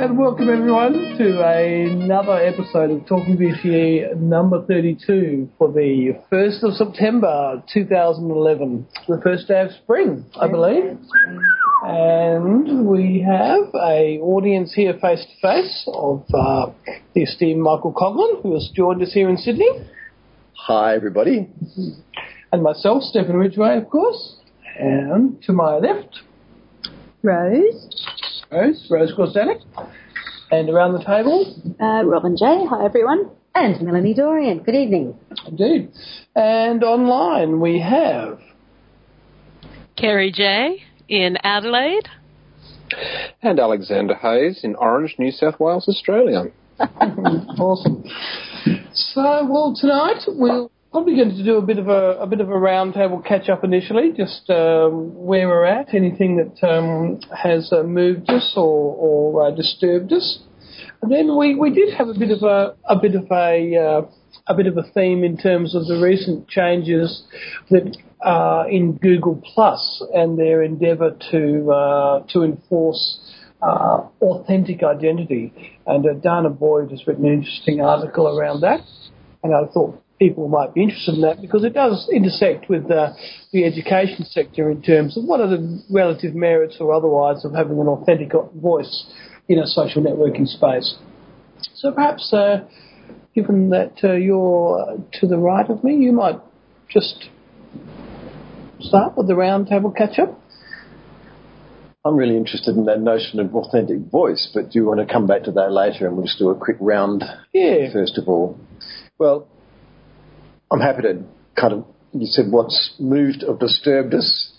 Hi, and welcome everyone to another episode of Talking BCE number 32 for the 1st of September 2011, the first day of spring, I believe. And we have a audience here face to face of uh, the esteemed Michael Coghlan, who has joined us here in Sydney, Hi, everybody. and myself, Stephen Ridgway, of course. And to my left, Rose. Rose, Rose Gorstanik. And around the table, Uh, Robin J. Hi, everyone. And Melanie Dorian. Good evening. Indeed. And online we have Kerry J in Adelaide. And Alexander Hayes in Orange, New South Wales, Australia. awesome. So, well, tonight we're probably going to do a bit of a, a bit of a roundtable catch up initially, just um, where we're at, anything that um, has uh, moved us or, or uh, disturbed us. And then we, we did have a bit of a a bit of a uh, a bit of a theme in terms of the recent changes that uh, in Google Plus and their endeavour to uh, to enforce uh, authentic identity. And uh, Danah Boyd has written an interesting article around that, and I thought people might be interested in that because it does intersect with uh, the education sector in terms of what are the relative merits or otherwise of having an authentic voice in a social networking space. So perhaps, uh, given that uh, you're to the right of me, you might just start with the roundtable catch-up. I'm really interested in that notion of authentic voice, but do you want to come back to that later and we'll just do a quick round Yeah. first of all? Well, I'm happy to kind of, you said what's moved or disturbed us.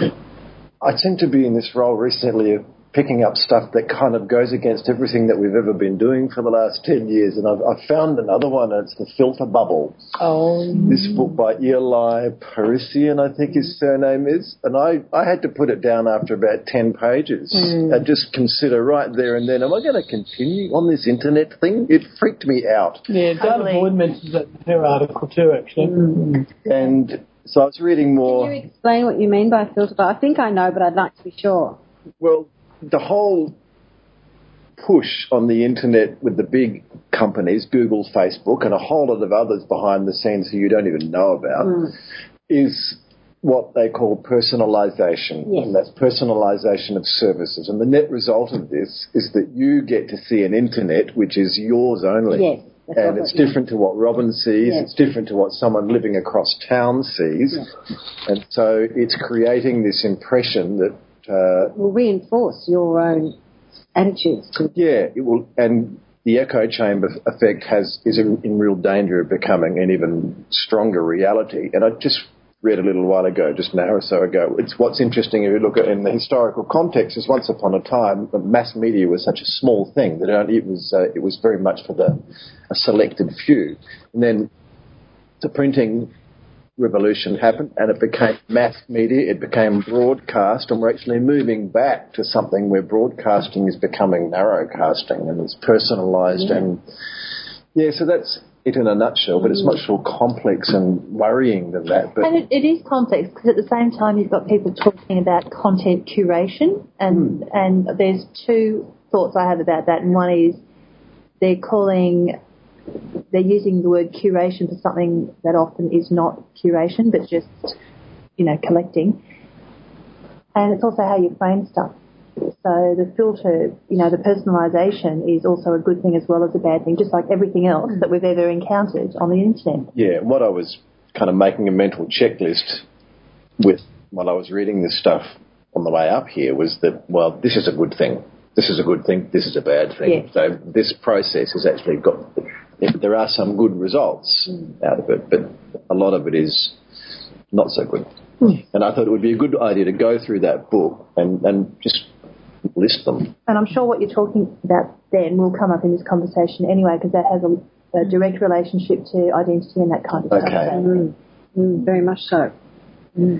I seem to be in this role recently of picking up stuff that kind of goes against everything that we've ever been doing for the last 10 years, and I've, I've found another one, and it's The Filter Bubble. Oh, this book by Eli Pariser, I think his surname is. And I, I had to put it down after about 10 pages hmm. and just consider right there and then, am I going to continue on this internet thing? It freaked me out. yeah, Danah Totally. Boyd mentions that in her article too, actually. Hmm. And so I was reading more. Can you explain what you mean by filter bar? I think I know, but I'd like to be sure. Well, the whole push on the internet with the big companies, Google, Facebook, and a whole lot of others behind the scenes who you don't even know about, is what they call personalization. Yes. And that's personalization of services. And the net result of this is that you get to see an internet which is yours only. Yes, And it's mean. different to what Robin sees, Yes. it's different to what someone living across town sees. And so it's creating this impression that uh, Will reinforce your own attitudes. Yeah, it will, and the echo chamber effect has is in, in real danger of becoming an even stronger reality. And I just read a little while ago, just an hour or so ago. It's what's interesting if you look at in the historical context is once upon a time, the mass media was such a small thing that it was uh, it was very much for the a selected few, and then the printing revolution happened and it became mass media, it became broadcast, and we're actually moving back to something where broadcasting is becoming narrowcasting and it's personalized and yeah, so that's it in a nutshell, but it's much more complex and worrying than that. But And it, it is complex because at the same time you've got people talking about content curation, and hmm. and there's two thoughts I have about that. And one is they're calling, they're using the word curation for something that often is not curation, but just you know collecting. And it's also how you frame stuff. So the filter, you know, the personalisation is also a good thing as well as a bad thing, just like everything else that we've ever encountered on the internet. yeah, what I was kind of making a mental checklist with while I was reading this stuff on the way up here was that, well, this is a good thing. This is a good thing. This is a bad thing. Yeah. So this process has actually got, there are some good results out of it, but a lot of it is not so good. And I thought it would be a good idea to go through that book and, and just list them. And I'm sure what you're talking about then will come up in this conversation anyway, because that has a, a direct relationship to identity and that kind of Okay. stuff. So, mm, mm, very much so. Hmm.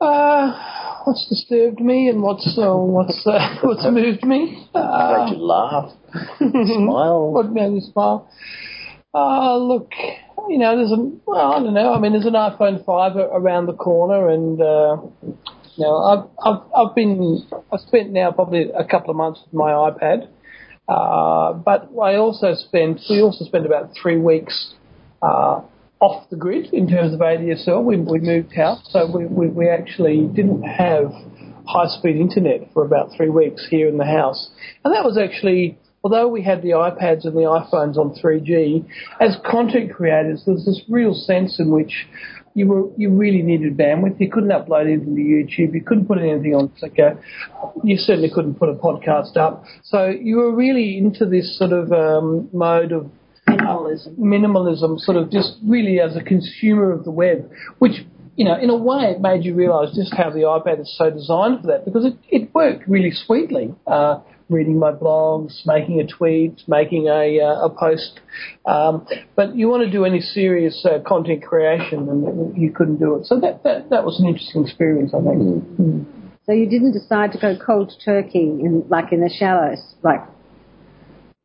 Uh, what's disturbed me and what's uh, what's uh, what's moved me? Uh, Made you laugh, smile. what made me smile? Uh, look, you know, there's a well, I don't know. I mean, there's an iPhone five around the corner, and uh, Now, I've, I've, I've been, I've spent now probably a couple of months with my iPad, uh, but I also spent, we also spent about three weeks uh, off the grid in terms of ADSL. We, we moved house, so we, we, we actually didn't have high speed internet for about three weeks here in the house. And that was actually, although we had the iPads and the iPhones on 3G, as content creators, there was this real sense in which you were you really needed bandwidth. You couldn't upload anything to YouTube. You couldn't put anything on Flickr. You certainly couldn't put a podcast up. So you were really into this sort of um, mode of Minimalism. minimalism, sort of just really as a consumer of the web, which you know, in a way, it made you realise just how the iPad is so designed for that because it, it worked really sweetly. Uh, reading my blogs, making a tweet, making a, uh, a post. Um, but you want to do any serious uh, content creation and you couldn't do it. So that, that, that was an interesting experience, I think. Mm. So you didn't decide to go cold turkey in like in the shallows, like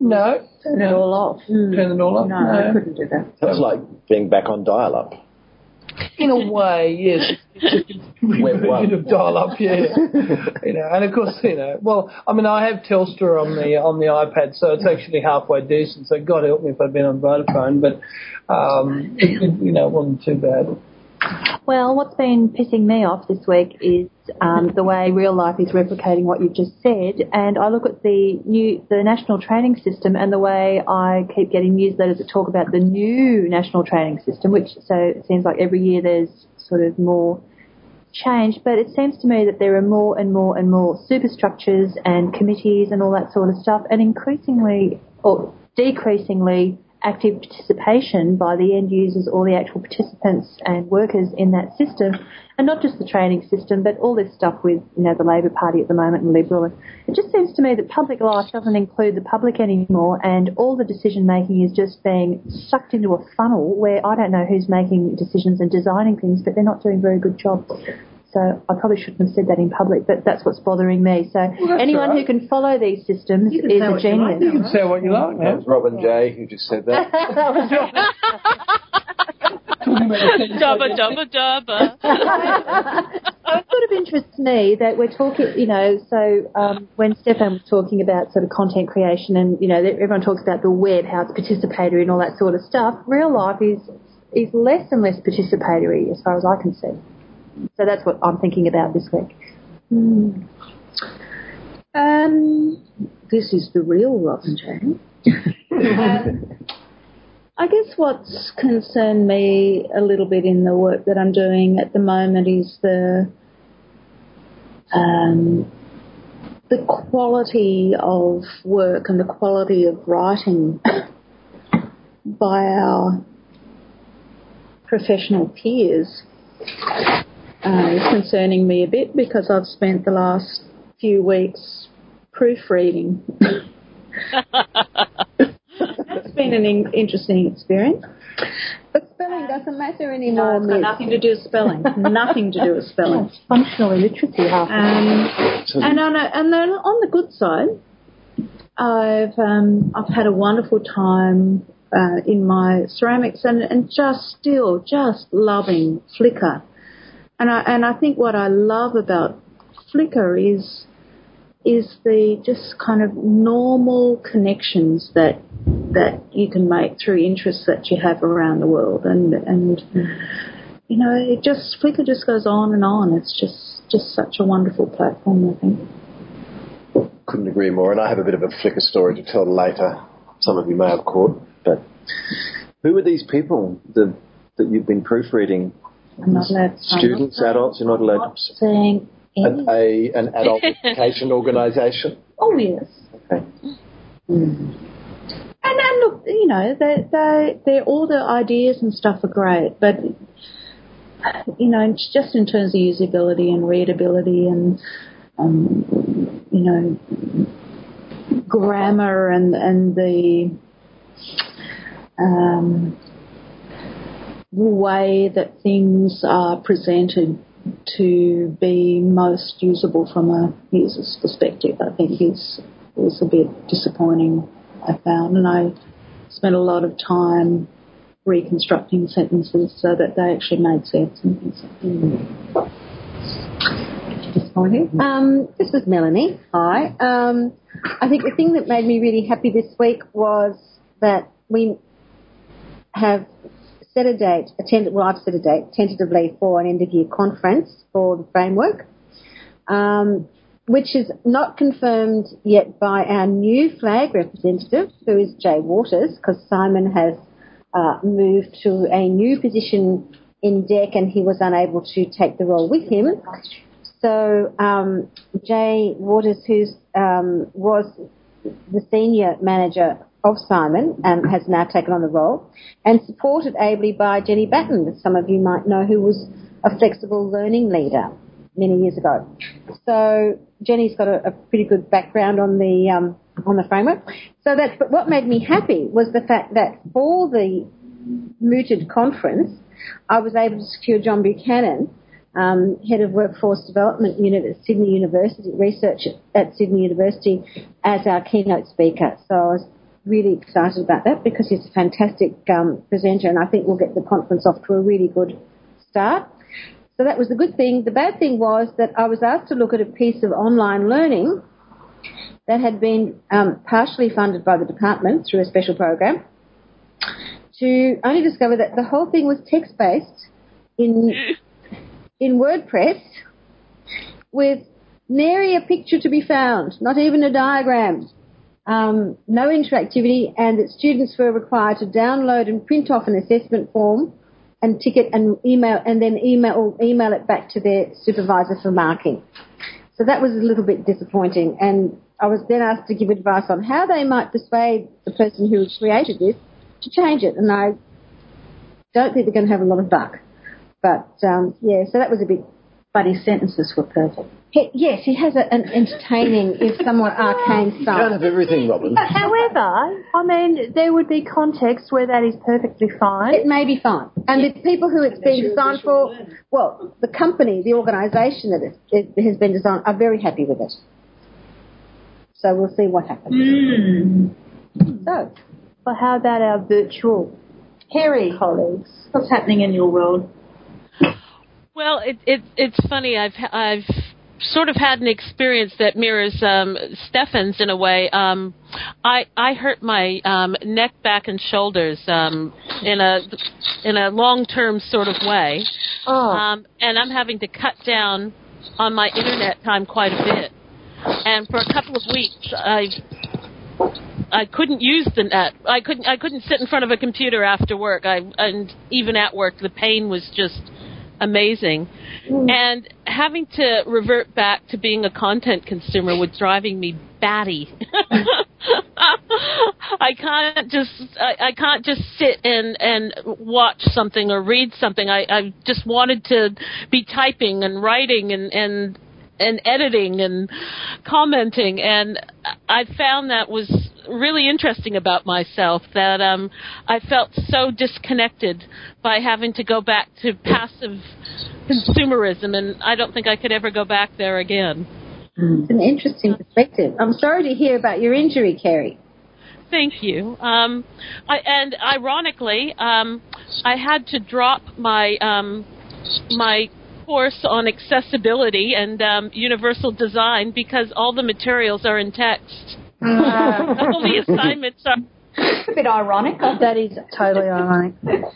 No. turn it all off. Turn it all off? No, I couldn't do that. That's like being back on dial-up. In a way, yes. Web a one. bit of dial up, yeah. you know, and of course, you know, well, I mean, I have Telstra on the on the iPad, so it's actually halfway decent. So God help me if I'd been on Vodafone, but um, it, it, you know, it wasn't too bad. Well, what's been pissing me off this week is um, the way real life is replicating what you've just said, and I look at the new the national training system and the way I keep getting newsletters that talk about the new national training system, which so it seems like every year there's sort of more change, but it seems to me that there are more and more and more superstructures and committees and all that sort of stuff, and increasingly or decreasingly active participation by the end users or the actual participants and workers in that system, and not just the training system, but all this stuff with you know the Labor Party at the moment and Liberal. It just seems to me that public life doesn't include the public anymore, and all the decision making is just being sucked into a funnel where I don't know who's making decisions and designing things, but they're not doing a very good job. So I probably shouldn't have said that in public, but that's what's bothering me. So that's anyone all who can follow these systems is a what you like genius. You can say what you like That was Robin J who just said that. Talking about the Dubba, dubba, dubba. So it sort of interests me that we're talking, you know, so um, when Stefan was talking about sort of content creation and, you know, everyone talks about the web, how it's participatory and all that sort of stuff, real life is, is less and less participatory as far as I can see. So that's what I'm thinking about this week. Um, this is the real Robin Jane. um, I guess what's concerned me a little bit in the work that I'm doing at the moment is the um, the quality of work and the quality of writing by our professional peers uh, is concerning me a bit because I've spent the last few weeks proofreading. That's been an in- interesting experience. But spelling doesn't matter anymore. it's got nothing to do with spelling. nothing to do with spelling. It's functional illiteracy half the time. Um, and on a, and then on the good side, I've um, I've had a wonderful time uh, in my ceramics and, and just still just loving Flickr. And I and I think what I love about Flickr is is the just kind of normal connections that that you can make through interests that you have around the world and and you know it just Flickr just goes on and on. It's just just such a wonderful platform, I think. Couldn't agree more. And I have a bit of a Flickr story to tell later. Some of you may have caught. But who are these people that, that you've been proofreading? I'm not allowed. Students, not, adults, you're not allowed not saying an, a, an adult education organisation? Oh yes. Okay. And then look, you know, they they they all the ideas and stuff are great, but you know, just in terms of usability and readability and um, you know, grammar and and the um, way that things are presented to be most usable from a user's perspective, I think is is a bit disappointing. I found, and I spent a lot of time reconstructing sentences so that they actually made sense and things. like that. disappointing. Um, this is Melanie. Hi. Um, I think the thing that made me really happy this week was that we have set a date, well, I've set a date tentatively for an end of year conference for the framework, um, which is not confirmed yet by our new flag representative, who is Jay Waters, because Simon has uh, moved to a new position in DEC and he was unable to take the role with him. So um, Jay Waters, who um, was the senior manager of Simon, um, has now taken on the role, and supported ably by Jenny Batten, some of you might know, who was a flexible learning leader many years ago. So Jenny's got a, a pretty good background on the um, on the framework. So that's but what made me happy was the fact that for the mooted conference, I was able to secure John Buchanan, um, head of workforce development unit at Sydney University Research at Sydney University, as our keynote speaker. So I was really excited about that because he's a fantastic um, presenter, and I think we'll get the conference off to a really good start. So that was the good thing. The bad thing was that I was asked to look at a piece of online learning that had been um, partially funded by the department through a special program to only discover that the whole thing was text based in in WordPress with nary a picture to be found, not even a diagram, um, no interactivity, and that students were required to download and print off an assessment form and tick it and email and then email email it back to their supervisor for marking. So that was a little bit disappointing, and I was then asked to give advice on how they might persuade the person who created this to change it, and I don't think they're going to have a lot of luck. But um, yeah, so that was a bit. But his sentences were perfect. He, yes, he has a, an entertaining, if somewhat arcane You can't have everything, Robin. However, I mean, there would be contexts where that is perfectly fine. It may be fine. And the people who it's been designed for, well, the company, the organisation that it, it has been designed, are very happy with it. So we'll see what happens. Hmm. So, Well, how about our virtual Kerry, colleagues? what's happening in your world? Well, it, it, it's funny. I've I've sort of had an experience that mirrors um, Stefan's in a way. Um, I I hurt my um, neck, back, and shoulders um, in a in a long term sort of way, Oh, um, and I'm having to cut down on my internet time quite a bit. And for a couple of weeks, I I couldn't use the net. I couldn't I couldn't sit in front of a computer after work. I and even at work, the pain was just amazing. Mm. And having to revert back to being a content consumer was driving me batty. I can't just I, I can't just sit and and watch something or read something. I I just wanted to be typing and writing and and and editing and commenting and I found that was really interesting about myself that um I felt so disconnected by having to go back to passive consumerism and I don't think I could ever go back there again. it's an interesting perspective. I'm sorry to hear about your injury, Kerry. Thank you. Um, I, and ironically, um, I had to drop my um, my course on accessibility and um, universal design because all the materials are in text. all the assignments are. a bit ironic. that is totally ironic. It's,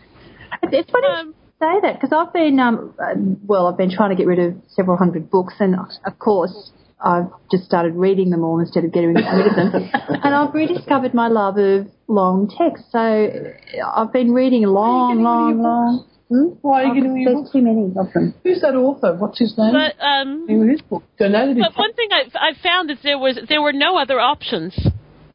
it's funny Um, you say that because I've been, um, uh, well, I've been trying to get rid of several hundred books, and of course, I've just started reading them all instead of getting rid of them. and I've rediscovered my love of long text. So I've been reading long, long, long. Hmm? Why are you getting rid of your There's books? too many of them. Who's that author? What's his name? but um, name of his book? Donated but one thing I, I found is there was there were no other options.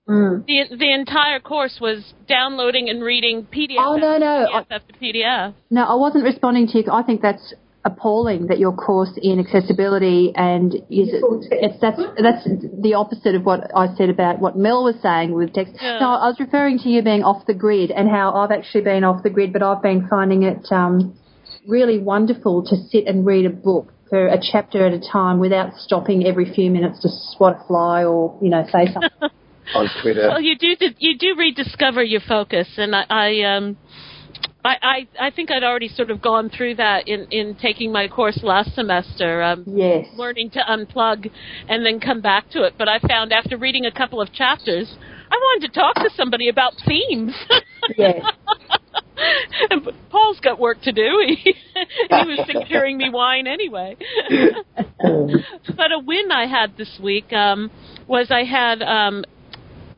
Mm. The the entire course was downloading and reading PDF. Oh, no, no. PDF after PDF. No, I wasn't responding to you. I think that's appalling that your course in accessibility and is it's that's that's the opposite of what I said about what Mel was saying with text. Yeah. No, I was referring to you being off the grid and how I've actually been off the grid, but I've been finding it um, really wonderful to sit and read a book for a chapter at a time without stopping every few minutes to swat a fly or you know say something. on Twitter. Well, you do you do rediscover your focus, and I, I um I, I I think I'd already sort of gone through that in in taking my course last semester. Um, Yes. learning to unplug and then come back to it. But I found after reading a couple of chapters, I wanted to talk to somebody about themes. Yes. and Paul's got work to do. He, he was hearing me whine anyway. but a win I had this week um, was I had um,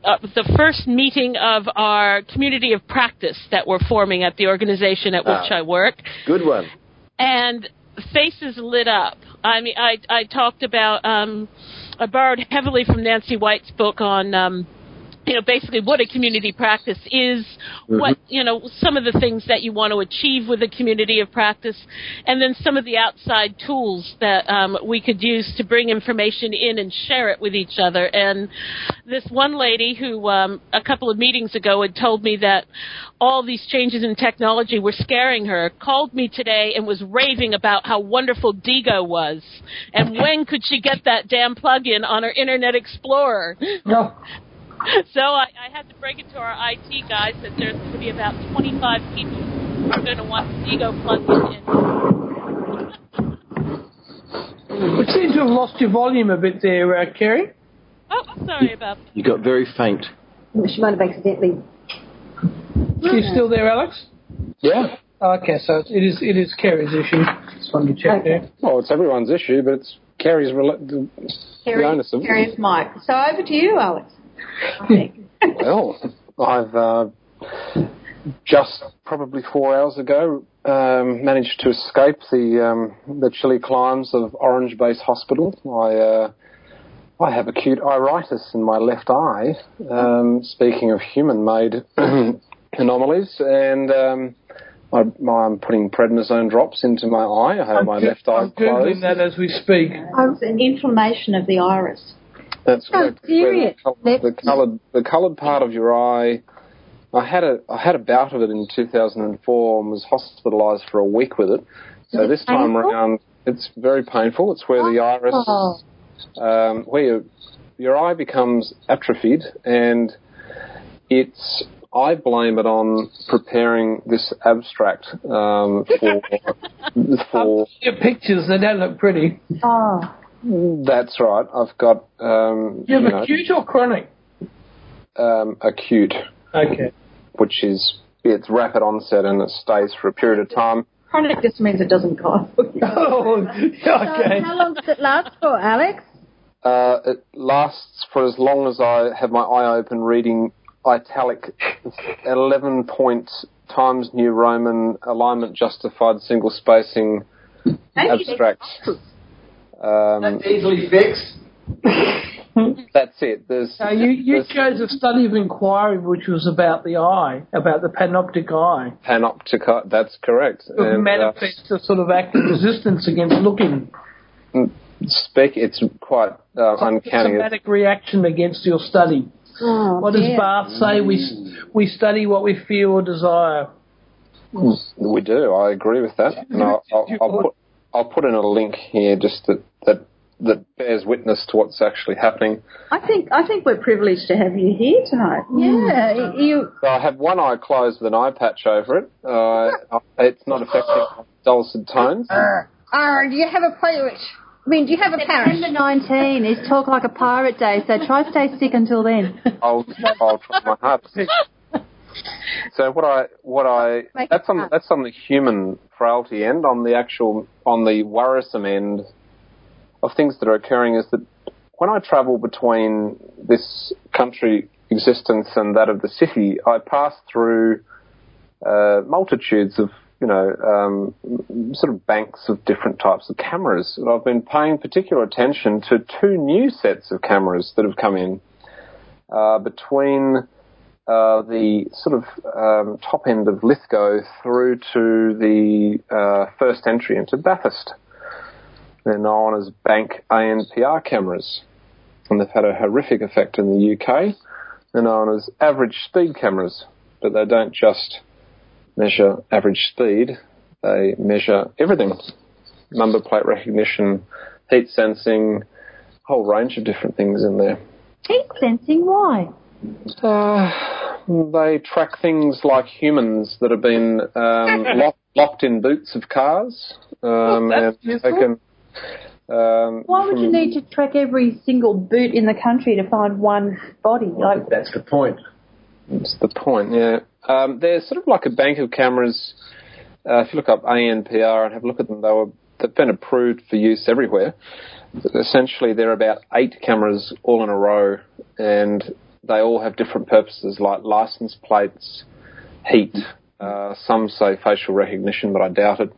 uh, the first meeting of our community of practice that we're forming at the organization at which Ah. I work Good one. and faces lit up. I mean, I I talked about um, I borrowed heavily from Nancy White's book on. Um, you know, basically what a community practice is, what, you know, some of the things that you want to achieve with a community of practice, and then some of the outside tools that um, we could use to bring information in and share it with each other. And this one lady who um, a couple of meetings ago had told me that all these changes in technology were scaring her, called me today and was raving about how wonderful Diigo was, and when could she get that damn plug-in on her Internet Explorer. No. So I, I had to break it to our IT guys that there's going to be about 25 people who are going to want Diigo plugged in. We seem to have lost your volume a bit there, uh, Kerry. Oh, sorry about that. You got very faint. She might have accidentally. Are you still there, Alex? Yeah. Okay, so it is it is Kerry's issue. Just wanted to check there. Well, it's everyone's issue, but it's Kerry's rela- the, the onus of Kerry's mic. So over to you, Alex. I think. Well, I've uh, just probably four hours ago um, managed to escape the um, the chilly climes of Orange Base Hospital. I uh, I have acute iritis in my left eye. Um, speaking of human-made anomalies, and um, I, I'm putting prednisone drops into my eye. I have my I'm left eye I'm googling closed. that as we speak. Oh, it's an inflammation of the iris. That's Oh, correct. serious. The, the coloured, the coloured part of your eye. I had a, I had a bout of it in 2004 and was hospitalised for a week with it. So it this time painful? around, it's very painful. It's where the iris, Oh. um, where your, your eye becomes atrophied, and it's. I blame it on preparing this abstract um, for for Your pictures, they don't look pretty. Oh, That's right. I've got um, Do you have know, acute or chronic? um, acute, Okay. which is it's rapid onset and it stays for a period of time. Chronic just means it doesn't go. Oh, okay. How long does it last for, Alex? Uh, it lasts for as long as I have my eye open reading italic 11 point Times New Roman alignment justified single spacing abstracts. Um, Easily fixed. that's it. There's, Uh, you you there's chose a study of inquiry which was about the eye, about the panoptic eye. panoptica. That's correct. It And, uh, manifests a sort of active resistance against looking. spec, it's quite uh, uncanny. Somatic reaction against your study. Oh, What does dear. Barthes say? We we study what we feel or desire. We do. I agree with that. And I'll, I'll, I'll put I'll put in a link here just that that that bears witness to what's actually happening. I think I think we're privileged to have you here tonight. Yeah, you. So I have one eye closed with an eye patch over it. Uh, it's not affecting dulcet tones. Uh, do you have a parish? I mean, do you have a parish? September 19 is Talk Like a Pirate Day, so try to stay sick until then. I'll I'll try my hardest. So what I what I Make that's on that's on the human frailty end. On the actual on the worrisome end of things that are occurring is that when I travel between this country existence and that of the city, I pass through uh, multitudes of you know um, sort of banks of different types of cameras. And I've been paying particular attention to two new sets of cameras that have come in uh, between uh, the sort of um, top end of Lithgow through to the uh, first entry into Bathurst. They're known as bank ANPR cameras, and they've had a horrific effect in the UK. They're known as average speed cameras, but they don't just measure average speed, they measure everything number plate recognition, heat sensing, a whole range of different things in there. Heat sensing, why? Uh, they track things like humans that have been um, locked, locked in boots of cars. Um, that's and they can, um, Why would you need to track every single boot in the country to find one body? Like, That's the point. That's the point, yeah. Um, they're sort of like a bank of cameras. Uh, if you look up ANPR and have a look at them, they were, they've been approved for use everywhere. Essentially, there are about eight cameras all in a row, and they all have different purposes, like license plates, heat. Uh, some say facial recognition, but I doubt it.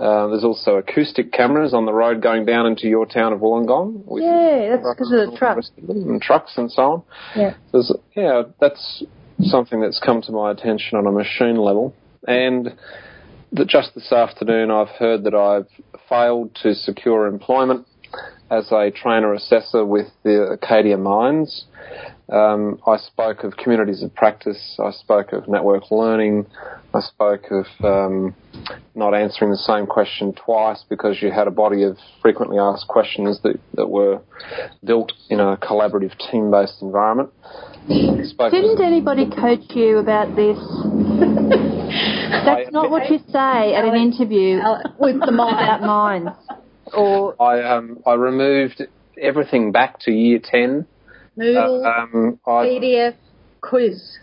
Uh, there's also acoustic cameras on the road going down into your town of Wollongong. yeah, that's because of the truck. and trucks and so on. Yeah. There's, yeah, that's something that's come to my attention on a machine level. And that just this afternoon I've heard that I've failed to secure employment as a trainer assessor with the Acadia Mines. Um, I spoke of communities of practice. I spoke of network learning. I spoke of um, not answering the same question twice because you had a body of frequently asked questions that, that were built in a collaborative team-based environment. Didn't anybody coach you about this? That's not what you say at an interview with the about mines. Or I um, I removed everything back to year ten. Moodle, Um, I, PDF, quiz.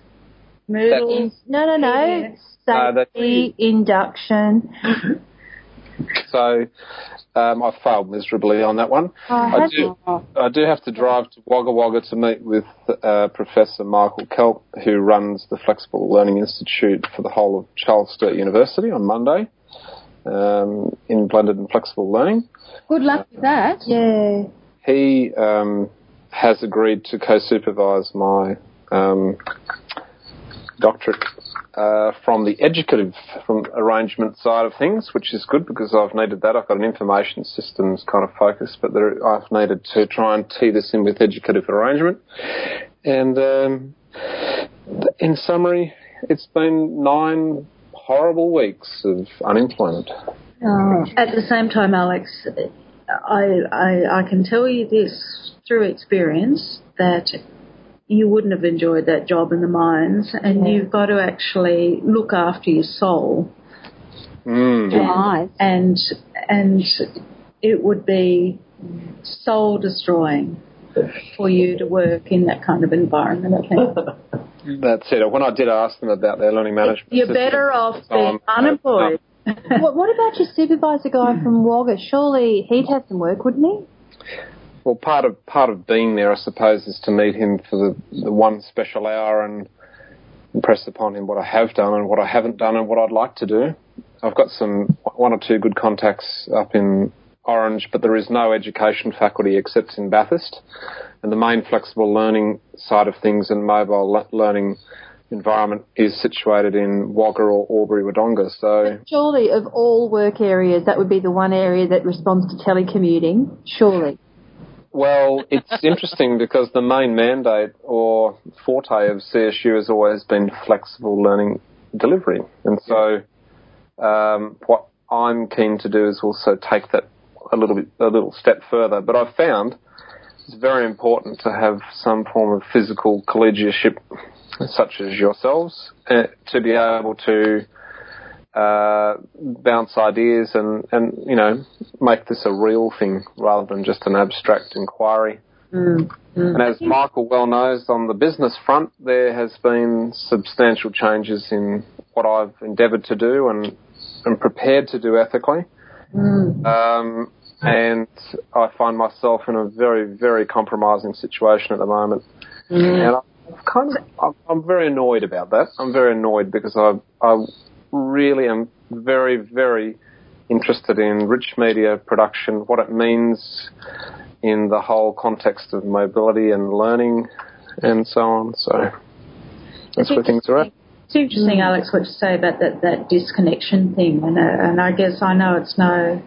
Moodle. no, no, no. No, that's- Safety induction. so um, I failed miserably on that one. Oh, I have do, I do have to drive to Wagga Wagga to meet with uh, Professor Michael Keppell, who runs the Flexible Learning Institute for the whole of Charles Sturt University on Monday um, in blended and flexible learning. Good luck with that. Yeah. He um, has agreed to co-supervise my um, doctorate uh, from the educative from arrangement side of things, which is good because I've needed that. I've got an information systems kind of focus, but there, I've needed to try and tee this in with educative arrangement. And um, in summary, it's been nine horrible weeks of unemployment. At the same time, Alex, I, I, I can tell you this through experience that you wouldn't have enjoyed that job in the mines, and you've got to actually look after your soul, Mm. Eyes. and and it would be soul destroying for you to work in that kind of environment. I think That's it. When I did ask them about their learning management, you're system, better um, off so being I'm- unemployed. what, what about your supervisor guy from Wagga? Surely he'd have some work, wouldn't he? Well, part of part of being there, I suppose, is to meet him for the, the one special hour and impress upon him what I have done and what I haven't done and what I'd like to do. I've got some one or two good contacts up in Orange, but there is no education faculty except in Bathurst, and the main flexible learning side of things and mobile le- learning environment is situated in Wagga or Albury Wodonga. So Surely, of all work areas, that would be the one area that responds to telecommuting. Surely. Well, it's interesting because the main mandate or forte of CSU has always been flexible learning delivery. And so um, what I'm keen to do is also take that a little bit, a little step further. But I've found it's very important to have some form of physical collegialship, such as yourselves, uh, to be able to uh, bounce ideas and, and, you know, make this a real thing rather than just an abstract inquiry. And as Michael well knows, on the business front, there has been substantial changes in what I've endeavoured to do and, and prepared to do ethically. Um, and I find myself in a very, very compromising situation at the moment. And I'm kind of, I'm, I'm very annoyed about that. I'm very annoyed because I, I really am very, very interested in rich media production, what it means in the whole context of mobility and learning and so on. So that's where things are at. It's interesting, Alex, what you say about that, that disconnection thing, and, uh, and I guess I know it's no,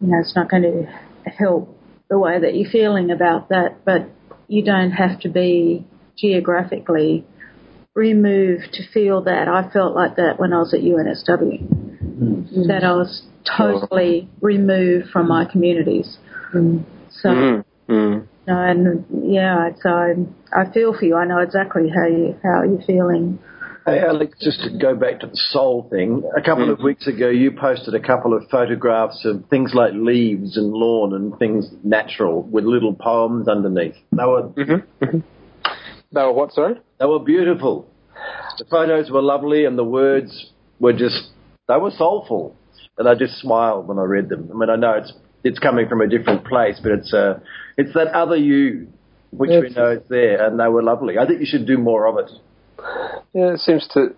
you know, it's not going to help the way that you're feeling about that, but you don't have to be geographically removed to feel that. I felt like that when I was at UNSW, that I was totally removed from my communities. So Mm, mm. No, and yeah, so I, I feel for you. I know exactly how you how you're feeling. Hey, Alex, just to go back to the soul thing, a couple of weeks ago you posted a couple of photographs of things like leaves and lawn and things natural with little poems underneath. They were, Mm-hmm. They were what, sorry? they were beautiful. The photos were lovely and the words were just, they were soulful. And I just smiled when I read them. I mean, I know it's, it's coming from a different place, but it's, uh, it's that other you, which we know is there, and they were lovely. I think you should do more of it. Yeah, it seems to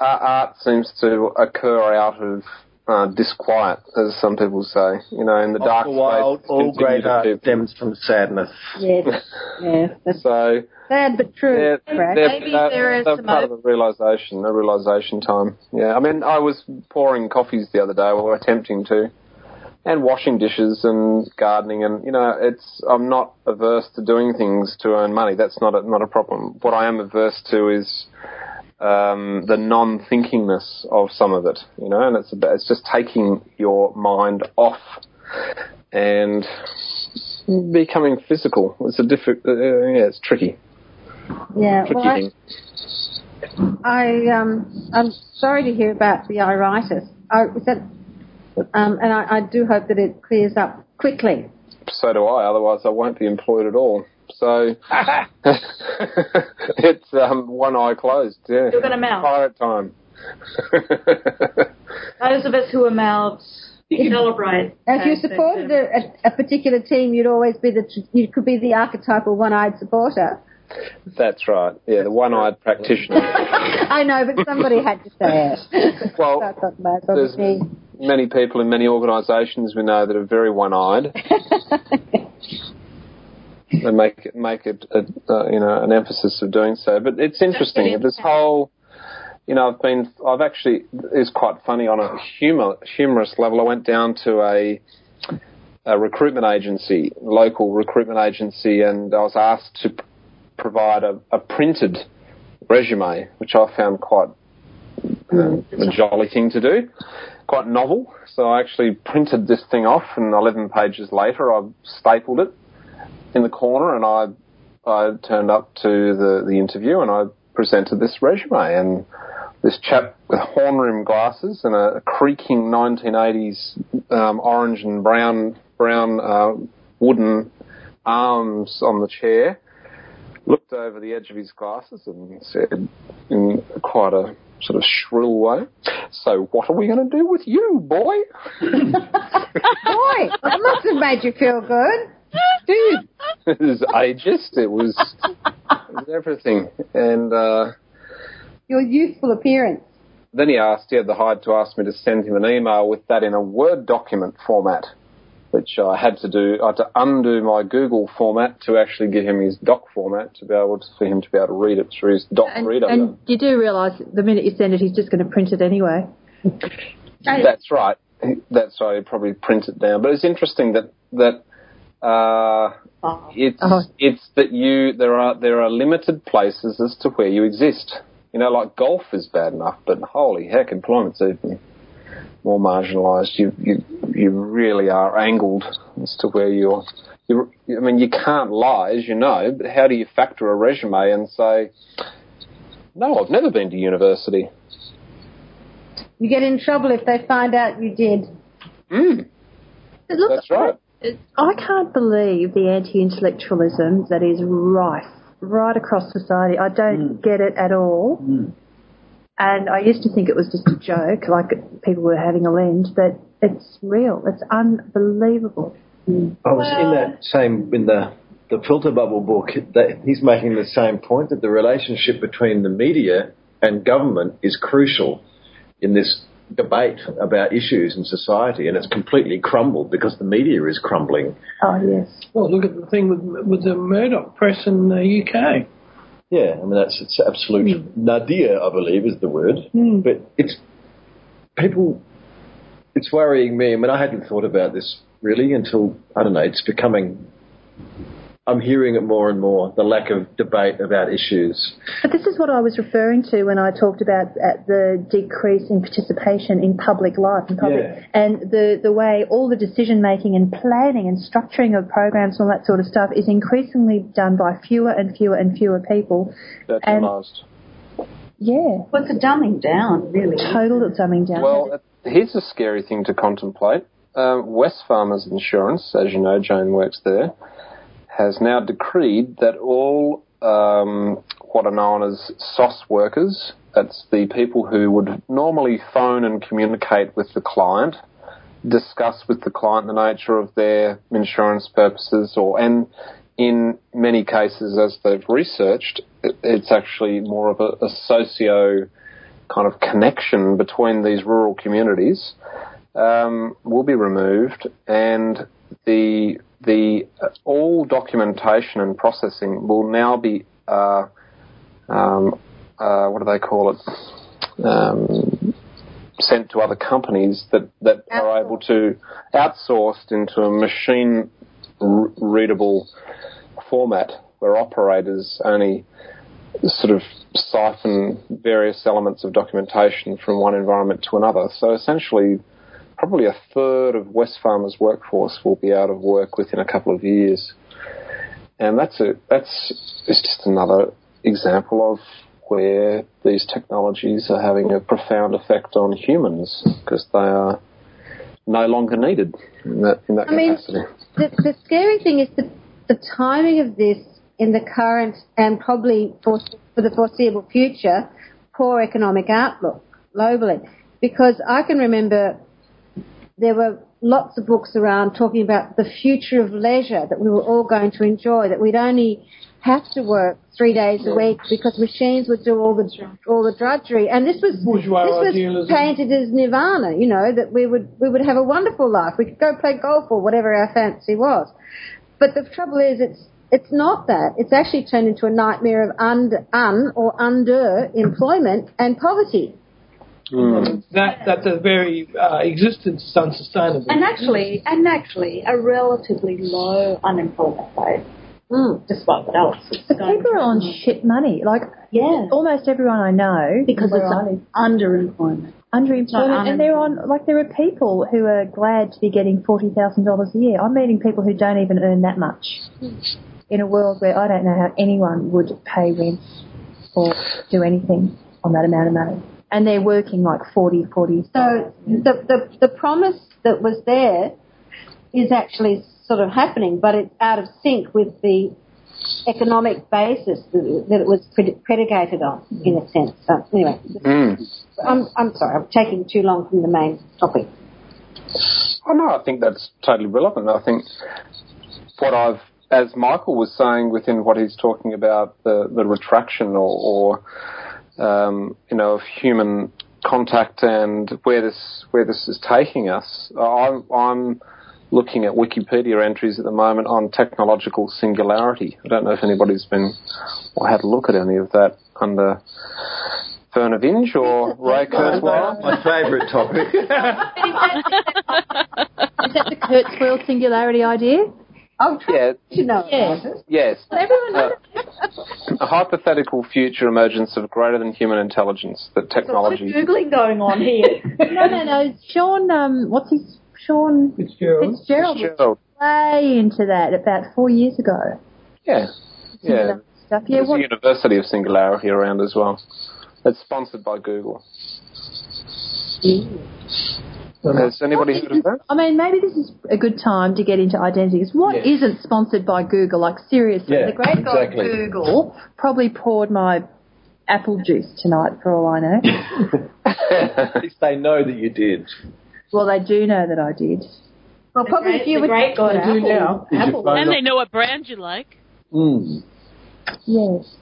art, art seems to occur out of uh, disquiet, as some people say. You know, in the dark After a while, spaces, all great art keep- stems from sadness. Yes, yeah, that's So sad but true. they're, Brad. they're, Maybe they're, there is some part of a realization, a realization time. Yeah, I mean, I was pouring coffees the other day, or attempting to, and washing dishes and gardening, and you know, it's I'm not averse to doing things to earn money. That's not a, not a problem. What I am averse to is um, the non-thinkingness of some of it, you know, and it's about, it's just taking your mind off and becoming physical. It's a difficult, uh, yeah, it's tricky, Yeah, tricky well, I, thing. I um, I'm sorry to hear about the iritis. I, is that, um, and I, I do hope that it clears up quickly. So do I. Otherwise, I won't be employed at all. So it's um, one eye closed. Yeah, You're gonna mouth. pirate time. Those of us who are mouths celebrate. If you supported a, a, a particular team, you'd always be the you could be the archetypal one-eyed supporter. That's right. Yeah, the one-eyed practitioner. I know, but somebody had to say it. Well, So I thought, no, There's obviously- many people in many organisations we know that are very one-eyed. They make it, make it a, uh, you know an emphasis of doing so. But it's interesting. This whole you know I've been I've actually it's quite funny on a humor humorous level. I went down to a a recruitment agency, local recruitment agency, and I was asked to p- provide a, a printed resume, which I found quite uh, a jolly thing to do, quite novel. So I actually printed this thing off, and 11 pages later, I stapled it in the corner, and I I turned up to the the interview, and I presented this resume, and this chap with horn rim glasses and a creaking 1980s um, orange and brown brown uh, wooden arms on the chair looked over the edge of his glasses and said in quite a sort of shrill way, So what are we going to do with you, boy? Boy, that must have made you feel good. Dude, it was ageist. It was, it was everything. And uh, Your youthful appearance. then he asked, he had the hide to ask me to send him an email with that in a Word document format, which I had to do. I had to undo my Google format to actually give him his doc format to be able to, for him to be able to read it through his doc And, reader. and you do realise the minute you send it, he's just going to print it anyway. That's right. That's right. He'd probably print it down. But it's interesting that that uh, it's Oh. it's that you there are there are limited places as to where you exist. You know, like golf is bad enough, but holy heck, employment's even more marginalised. You you you really are angled as to where you're. You, I mean, you can't lie, as you know. But how do you factor a resume and say, "No, I've never been to university"? You get in trouble if they find out you did. Mm, Look, that's right. I can't believe the anti-intellectualism that is rife right across society. I don't get it at all. And I used to think it was just a joke, like people were having a lend, but it's real. It's unbelievable. I was in that same in the the filter bubble book. That he's making the same point that the relationship between the media and government is crucial in this debate about issues in society, and it's completely crumbled because the media is crumbling. Oh yes. Well, look at the thing with with the Murdoch press in the UK. Yeah, I mean that's it's absolute hmm. nadir, I believe, is the word. Hmm. But it's people. It's worrying me. I mean, I hadn't thought about this really until I don't know. It's becoming I'm hearing it more and more. The lack of debate about issues. But this is what I was referring to when I talked about uh, the decrease in participation in public life and public, Yeah. and the the way all the decision making and planning and structuring of programs and all that sort of stuff is increasingly done by fewer and fewer and fewer people. That's And- most. Yeah, Well, it's a dumbing down, really. total dumbing down. Well, uh, here's a scary thing to contemplate. Um, Wesfarmers Insurance, as you know, Jane works there, has now decreed that all um, what are known as SOS workers, that's the people who would normally phone and communicate with the client, discuss with the client the nature of their insurance purposes, or and in many cases, as they've researched, it's actually more of a, a socio kind of connection between these rural communities um, will be removed, and the the uh, all documentation and processing will now be uh, um, uh, what do they call it? Um, sent to other companies that, that are able to outsourced into a machine r- readable format where operators only sort of siphon various elements of documentation from one environment to another. So essentially, probably a third of Wesfarmers' workforce will be out of work within a couple of years, and that's a that's it's just another example of where these technologies are having a profound effect on humans because they are no longer needed in that in that I mean, capacity. the, the scary thing is the, the timing of this in the current and probably for, for the foreseeable future poor economic outlook globally. Because I can remember there were lots of books around talking about the future of leisure that we were all going to enjoy, that we'd only have to work three days a week because machines would do all the all the drudgery. And this was Bourgeois this was idealism. painted as nirvana, you know, that we would we would have a wonderful life. We could go play golf or whatever our fancy was. But the trouble is, it's it's not that. It's actually turned into a nightmare of under, un or under employment and poverty. That that the very uh, existence is unsustainable. And actually, and actually, a relatively low unemployment rate, Mm. despite what else is But people are on shit money. Like Yeah. almost everyone I know because it's I live, underemployment. underemployment, not and they're on like there are people who are glad to be getting forty thousand dollars a year. I'm meeting people who don't even earn that much. In a world where I don't know how anyone would pay rent or do anything on that amount of money, and they're working like 40, 40. So the, the the promise that was there is actually sort of happening, but it's out of sync with the economic basis that, that it was pred- predicated on, in a sense. So anyway, Mm. I'm I'm sorry, I'm taking too long from the main topic. Oh no, I think that's totally relevant. I think what I've, as Michael was saying within what he's talking about, the, the retraction or, or um, you know, of human contact and where this where this is taking us. I'm, I'm looking at Wikipedia entries at the moment on technological singularity. I don't know if anybody's been or had a look at any of that under Vernor Vinge or Ray Kurzweil. My favourite topic. Is that the Kurzweil singularity idea? Oh, Yeah, you know Yeah. about it. yes. Everyone Uh, a hypothetical future emergence of greater than human intelligence that technology. Googling going on here. No, no, no. Sean, um, what's his Sean Fitzgerald. Fitzgerald was Fitzgerald. way into that about four years ago. Yeah, yeah. Stuff. Yeah, There's what, a University of Singularity around as well. It's sponsored by Google. Has anybody heard of that? I mean, maybe this is a good time to get into identities. What Yes. not sponsored by Google? Like, seriously, Yeah, the great guy exactly. Google probably poured my apple juice tonight, for all I know. At least they know that you did. well, they do know that I did. Well, probably if you the would great God They Apple. now. Apple. And they know what brand you like. Mm. Yes.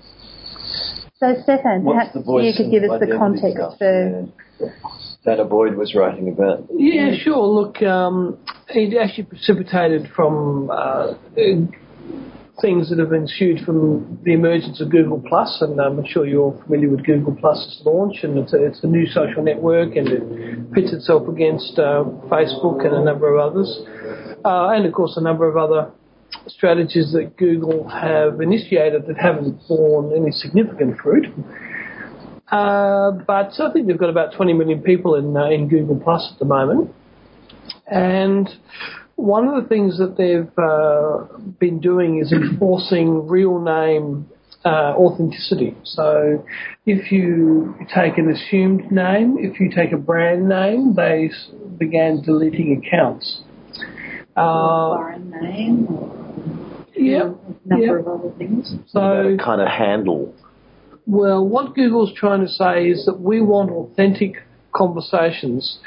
So, Stefan, perhaps you could give us the context stuff? for. Yeah. Danah Boyd was writing about. Yeah, sure. Look, um, it actually precipitated from uh, things that have ensued from the emergence of Google Plus, and I'm sure you're familiar with Google Plus's launch, and it's a, it's a new social network, and it pits itself against uh, Facebook and a number of others, uh, and of course a number of other strategies that Google have initiated that haven't borne any significant fruit. Uh, but I think they've got about 20 million people in uh, in Google Plus at the moment, and one of the things that they've uh, been doing is enforcing real name uh, authenticity. So if you take an assumed name, if you take a brand name, they began deleting accounts. Uh, Foreign name or yeah, a number yeah. of other things. So kind of handle. Well, what Google's trying to say is that we want authentic conversations,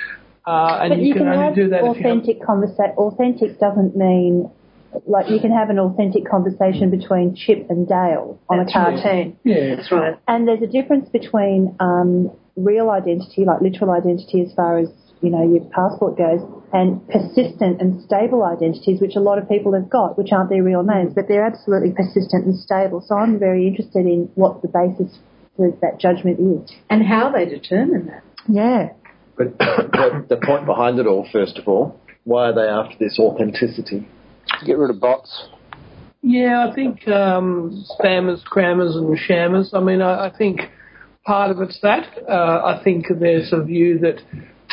uh, and But you, can, only have do that if you have. authentic conversation. Authentic doesn't mean like you can have an authentic conversation between Chip and Dale on That's a right. cartoon. Yeah, That's right. And there's a difference between um, real identity, like literal identity as far as, you know, your passport goes, and persistent and stable identities, which a lot of people have got, which aren't their real names, but they're absolutely persistent and stable. So I'm very interested in what the basis for that judgment is. And how they determine that. Yeah. But the, the point behind it all, first of all, why are they after this authenticity? To get rid of bots. Yeah, I think um, spammers, crammers, and shammers. I mean, I, I think part of it's that. Uh, I think there's a view that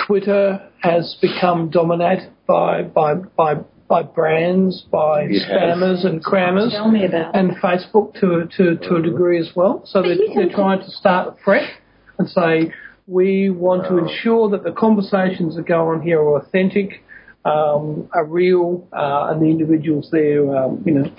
Twitter has become dominated by by by by brands, by It has. spammers and crammers, Tell me about and Facebook to a, to to a degree as well. So they're, they're trying to start fresh and say we want to ensure that the conversations that go on here are authentic, um, are real, uh, and the individuals there, um, you know.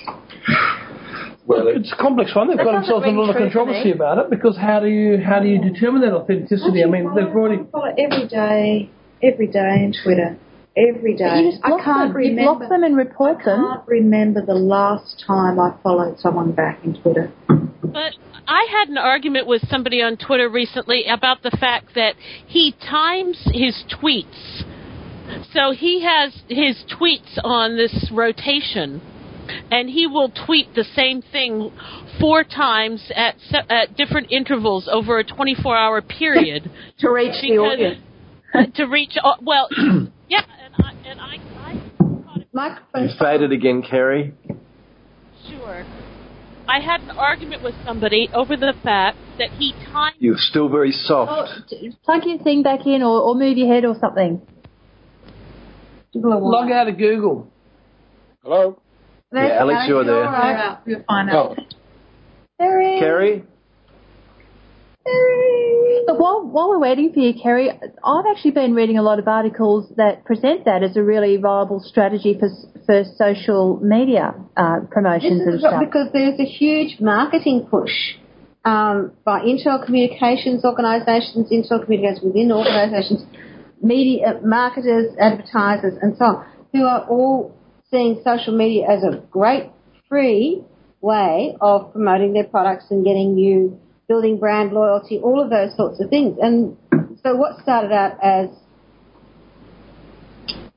Well, it- it's a complex one. They've got themselves in a ring lot of controversy me. about it because how do you how do you determine that authenticity? I mean, they've already follow every day, every day on Twitter. Every day. You just block I can't them. You block them and report I them. I can't remember the last time I followed someone back in Twitter. But I had an argument with somebody on Twitter recently about the fact that he times his tweets. So he has his tweets on this rotation, and he will tweet the same thing four times at se- at different intervals over a 24-hour period To reach the audience. to reach. uh, Well, yeah, and I and I, I thought it Microphone. you faded again, Kerry. Sure. I had an argument with somebody over the fact that he timed. You're still very Oh, soft. d- plug your thing back in or, or move your head or something. log out of Google. Hello? Yeah, Alex, you're there. All right. We'll find out. Oh, Kerry. Kerry? But while, while we're waiting for you, Kerry, I've actually been reading a lot of articles that present that as a really viable strategy for for social media uh, promotions This and stuff. because there's a huge marketing push um, by Intel communications organisations, Intel communications within organisations, media marketers, advertisers, and so on, who are all seeing social media as a great free way of promoting their products and getting you building brand loyalty, all of those sorts of things. And so what started out as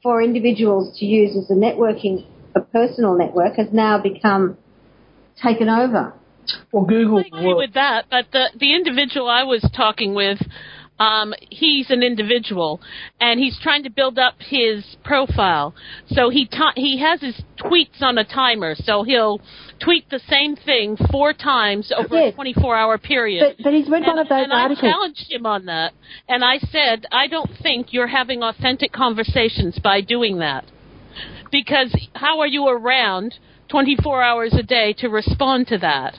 for individuals to use as a networking, a personal network, has now become taken over. Well, Google. I agree with that, but the the individual I was talking with, um, he's an individual, and he's trying to build up his profile. So he ti he has his tweets on a timer, so he'll tweet the same thing four times over a 24 hour period. But, but he's read and, one of those and articles. I challenged him on that, and I said, I don't think you're having authentic conversations by doing that, because how are you around 24 hours a day to respond to that?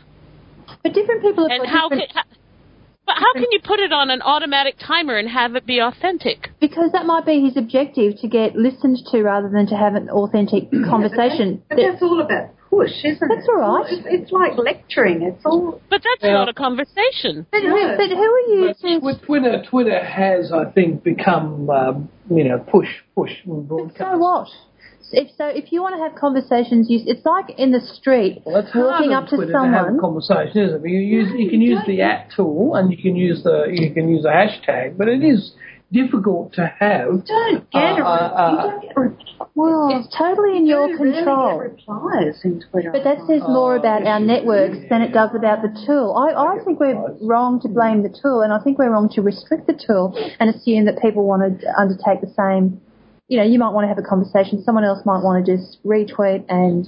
But different people have And how different, how, but how can you put it on an automatic timer and have it be authentic? because that might be his objective to get listened to rather than to have an authentic conversation. But that's all about push, isn't it? That's all right. It's, it's like lecturing. It's all. But that's Yeah. not a conversation. But, who, but who are you But to Twitter, Twitter has, I think, become um, you know push, push, But broadcast. so what? If so, if you want to have conversations, you, it's like in the street, Well, it's hard walking on up to Twitter to have a conversation, isn't it? But You use you can use the at tool and you can use the you can use a hashtag, but it is difficult to have. Don't get Uh, a, uh, you don't get replies. Well, it's totally in your You really control. replies in Twitter. But that says more Oh, about our yes, networks than it does about the tool. I, I think we're wrong to blame the tool, and I think we're wrong to restrict the tool and assume that people want to undertake the same. You know, you might want to have a conversation. Someone else might want to just retweet and,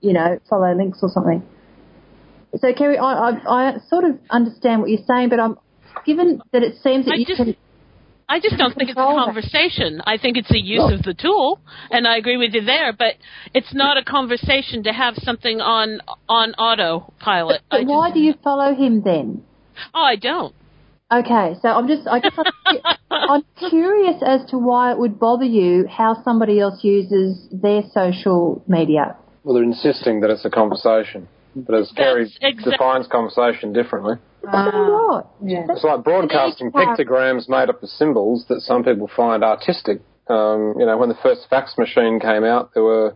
you know, follow links or something. So, Kerry, I, I, I sort of understand what you're saying, but I'm given that it seems that I you just- can. I just don't think it's a Control that. conversation. I think it's a use of the tool, and I agree with you there. But it's not a conversation to have something on on autopilot. But just- why do you follow him then? Oh, I don't. Okay, so I'm just, I just, I'm curious as to why it would bother you how somebody else uses their social media. Well, they're insisting that it's a conversation. But as Kerry exact- defines conversation differently, So what? yeah. it's like broadcasting pictograms made up of symbols that some people find artistic. Um, you know, when the first fax machine came out, there were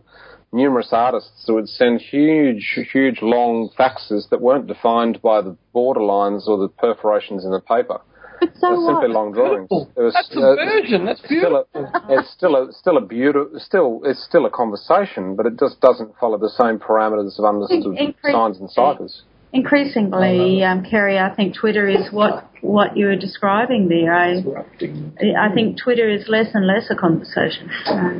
numerous artists who would send huge, huge, long faxes that weren't defined by the borderlines or the perforations in the paper. But so They're what? simply long drawings. It was, That's uh, subversion. That's still beautiful. a, it's still a still a beautiful still it's still a conversation, but it just doesn't follow the same parameters of understood signs and ciphers. Increasingly, um, Kerry, I think Twitter is what what you were describing there. I I think Twitter is less and less a conversation. Uh,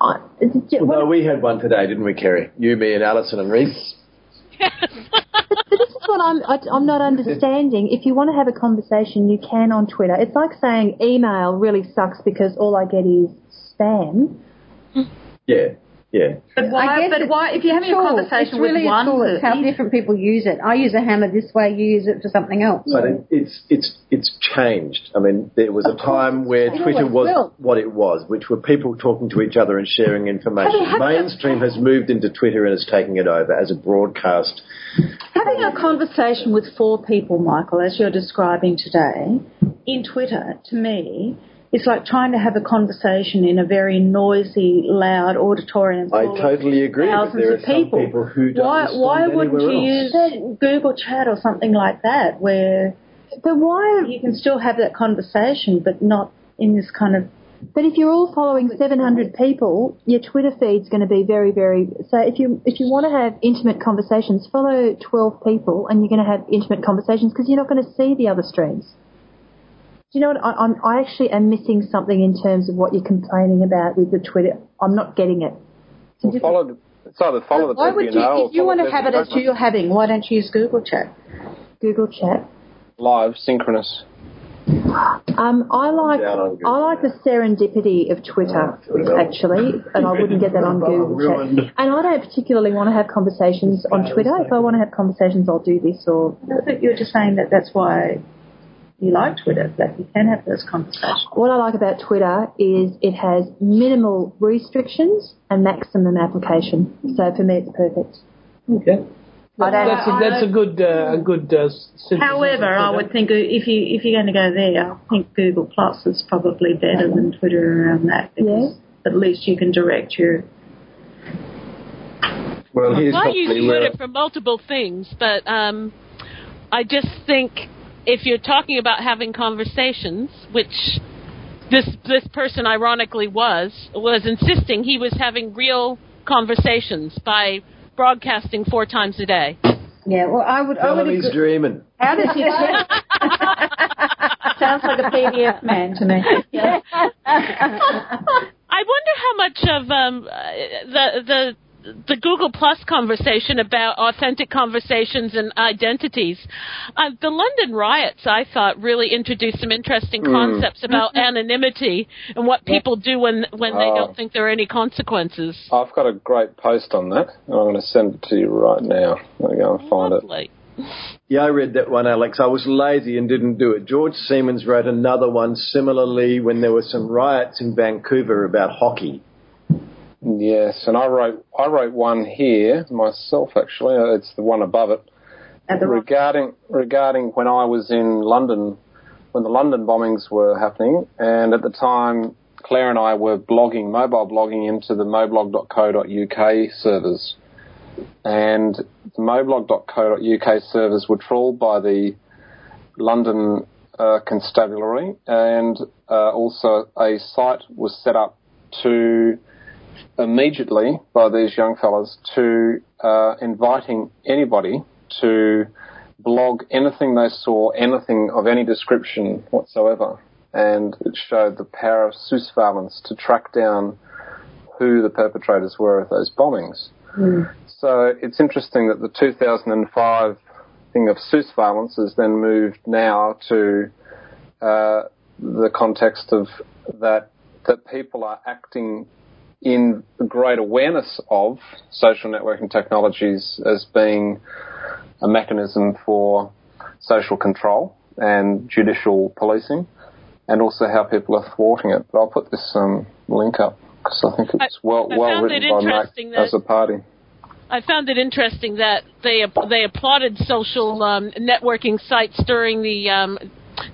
I- it's Well, what- we had one today, didn't we, Kerry? You, me, and Alison and Reese. But this is what I'm, I, I'm not understanding. If you want to have a conversation, you can on Twitter. It's like saying email really sucks because all I get is spam. Yeah, yeah. But why? I guess But why? If you're having a conversation it's really with one a tool. It's how different people use it. I use a hammer this way. You use it for something else. But it, it's it's it's changed. I mean, there was a time where changed. Twitter was will. what it was, which were people talking to each other and sharing information. Have you- have you- Mainstream has moved into Twitter and is taking it over as a broadcast. having a conversation with four people, Michael, as you're describing today, in Twitter, to me, is like trying to have a conversation in a very noisy, loud auditorium. I totally agree. But Thousands there are of some people. people who don't why why wouldn't you anywhere use. Google Chat or something like that, where But why? you can still have that conversation, but not in this kind of But if you're all following 700 people, your Twitter feed's going to be very, very. So if you if you want to have intimate conversations, follow 12 people, and you're going to have intimate conversations because you're not going to see the other streams. Do you know what? I, I'm, I actually am missing something in terms of what you're complaining about with the Twitter. I'm not getting it. It's a Well, different- follow, it's either follow the why people would you you, know if you want to have it as you don't you're having, why don't you use Google Chat? Google Chat. live, synchronous. Um, I like Down on Google I like the serendipity of Twitter actually, and I wouldn't get that on Google Ruined. Chat. And I don't particularly want to have conversations on Twitter. If I want to have conversations, I'll do this or. I thought you were just saying that that's why you like Twitter, that you can have those conversations. What I like about Twitter is it has minimal restrictions and maximum application. So for me, it's perfect. Okay. I that's, a, I that's a good uh, a good uh, However, I would think if you if you're going to go there, I think Google Plus is probably better than Twitter around that. because At least you can direct your. Well, here's I use probably where Twitter for multiple things, but um, I just think if you're talking about having conversations, which this this person ironically was was insisting he was having real conversations by broadcasting four times a day. Yeah, well, I would. I would him he's agree. dreaming. How does he? Sounds like a PDF man to me. I wonder how much of um, uh, the the the Google Plus conversation about authentic conversations and identities. Uh, the London riots, I thought, really introduced some interesting hmm. concepts about mm-hmm. anonymity and what people do when when they don't ah. think there are any consequences. I've got a great post on that, and I'm going to send it to you right now. Let me go and find it. Yeah, I read that one, Alex. I was lazy and didn't do it. George Siemens wrote another one similarly when there were some riots in Vancouver about hockey. Yes, and I wrote I wrote one here myself. Actually, it's the one above it. Regarding regarding when I was in London, when the London bombings were happening, and at the time Claire and I were blogging, mobile blogging into the moblog.co.uk servers, and the moblog.co.uk servers were trawled by the London uh, Constabulary, and uh, also a site was set up to immediately by these young fellas to uh, inviting anybody to blog anything they saw, anything of any description whatsoever. And it showed the power of surveillance to track down who the perpetrators were of those bombings. So it's interesting that the 2005 thing of surveillance has then moved now to uh, the context of that that people are acting in great awareness of social networking technologies as being a mechanism for social control and judicial policing, and also how people are thwarting it. But I'll put this um, link up because I think it's well I well written it by interesting Mac that- as a party. I found it interesting that they they applauded social um, networking sites during the um,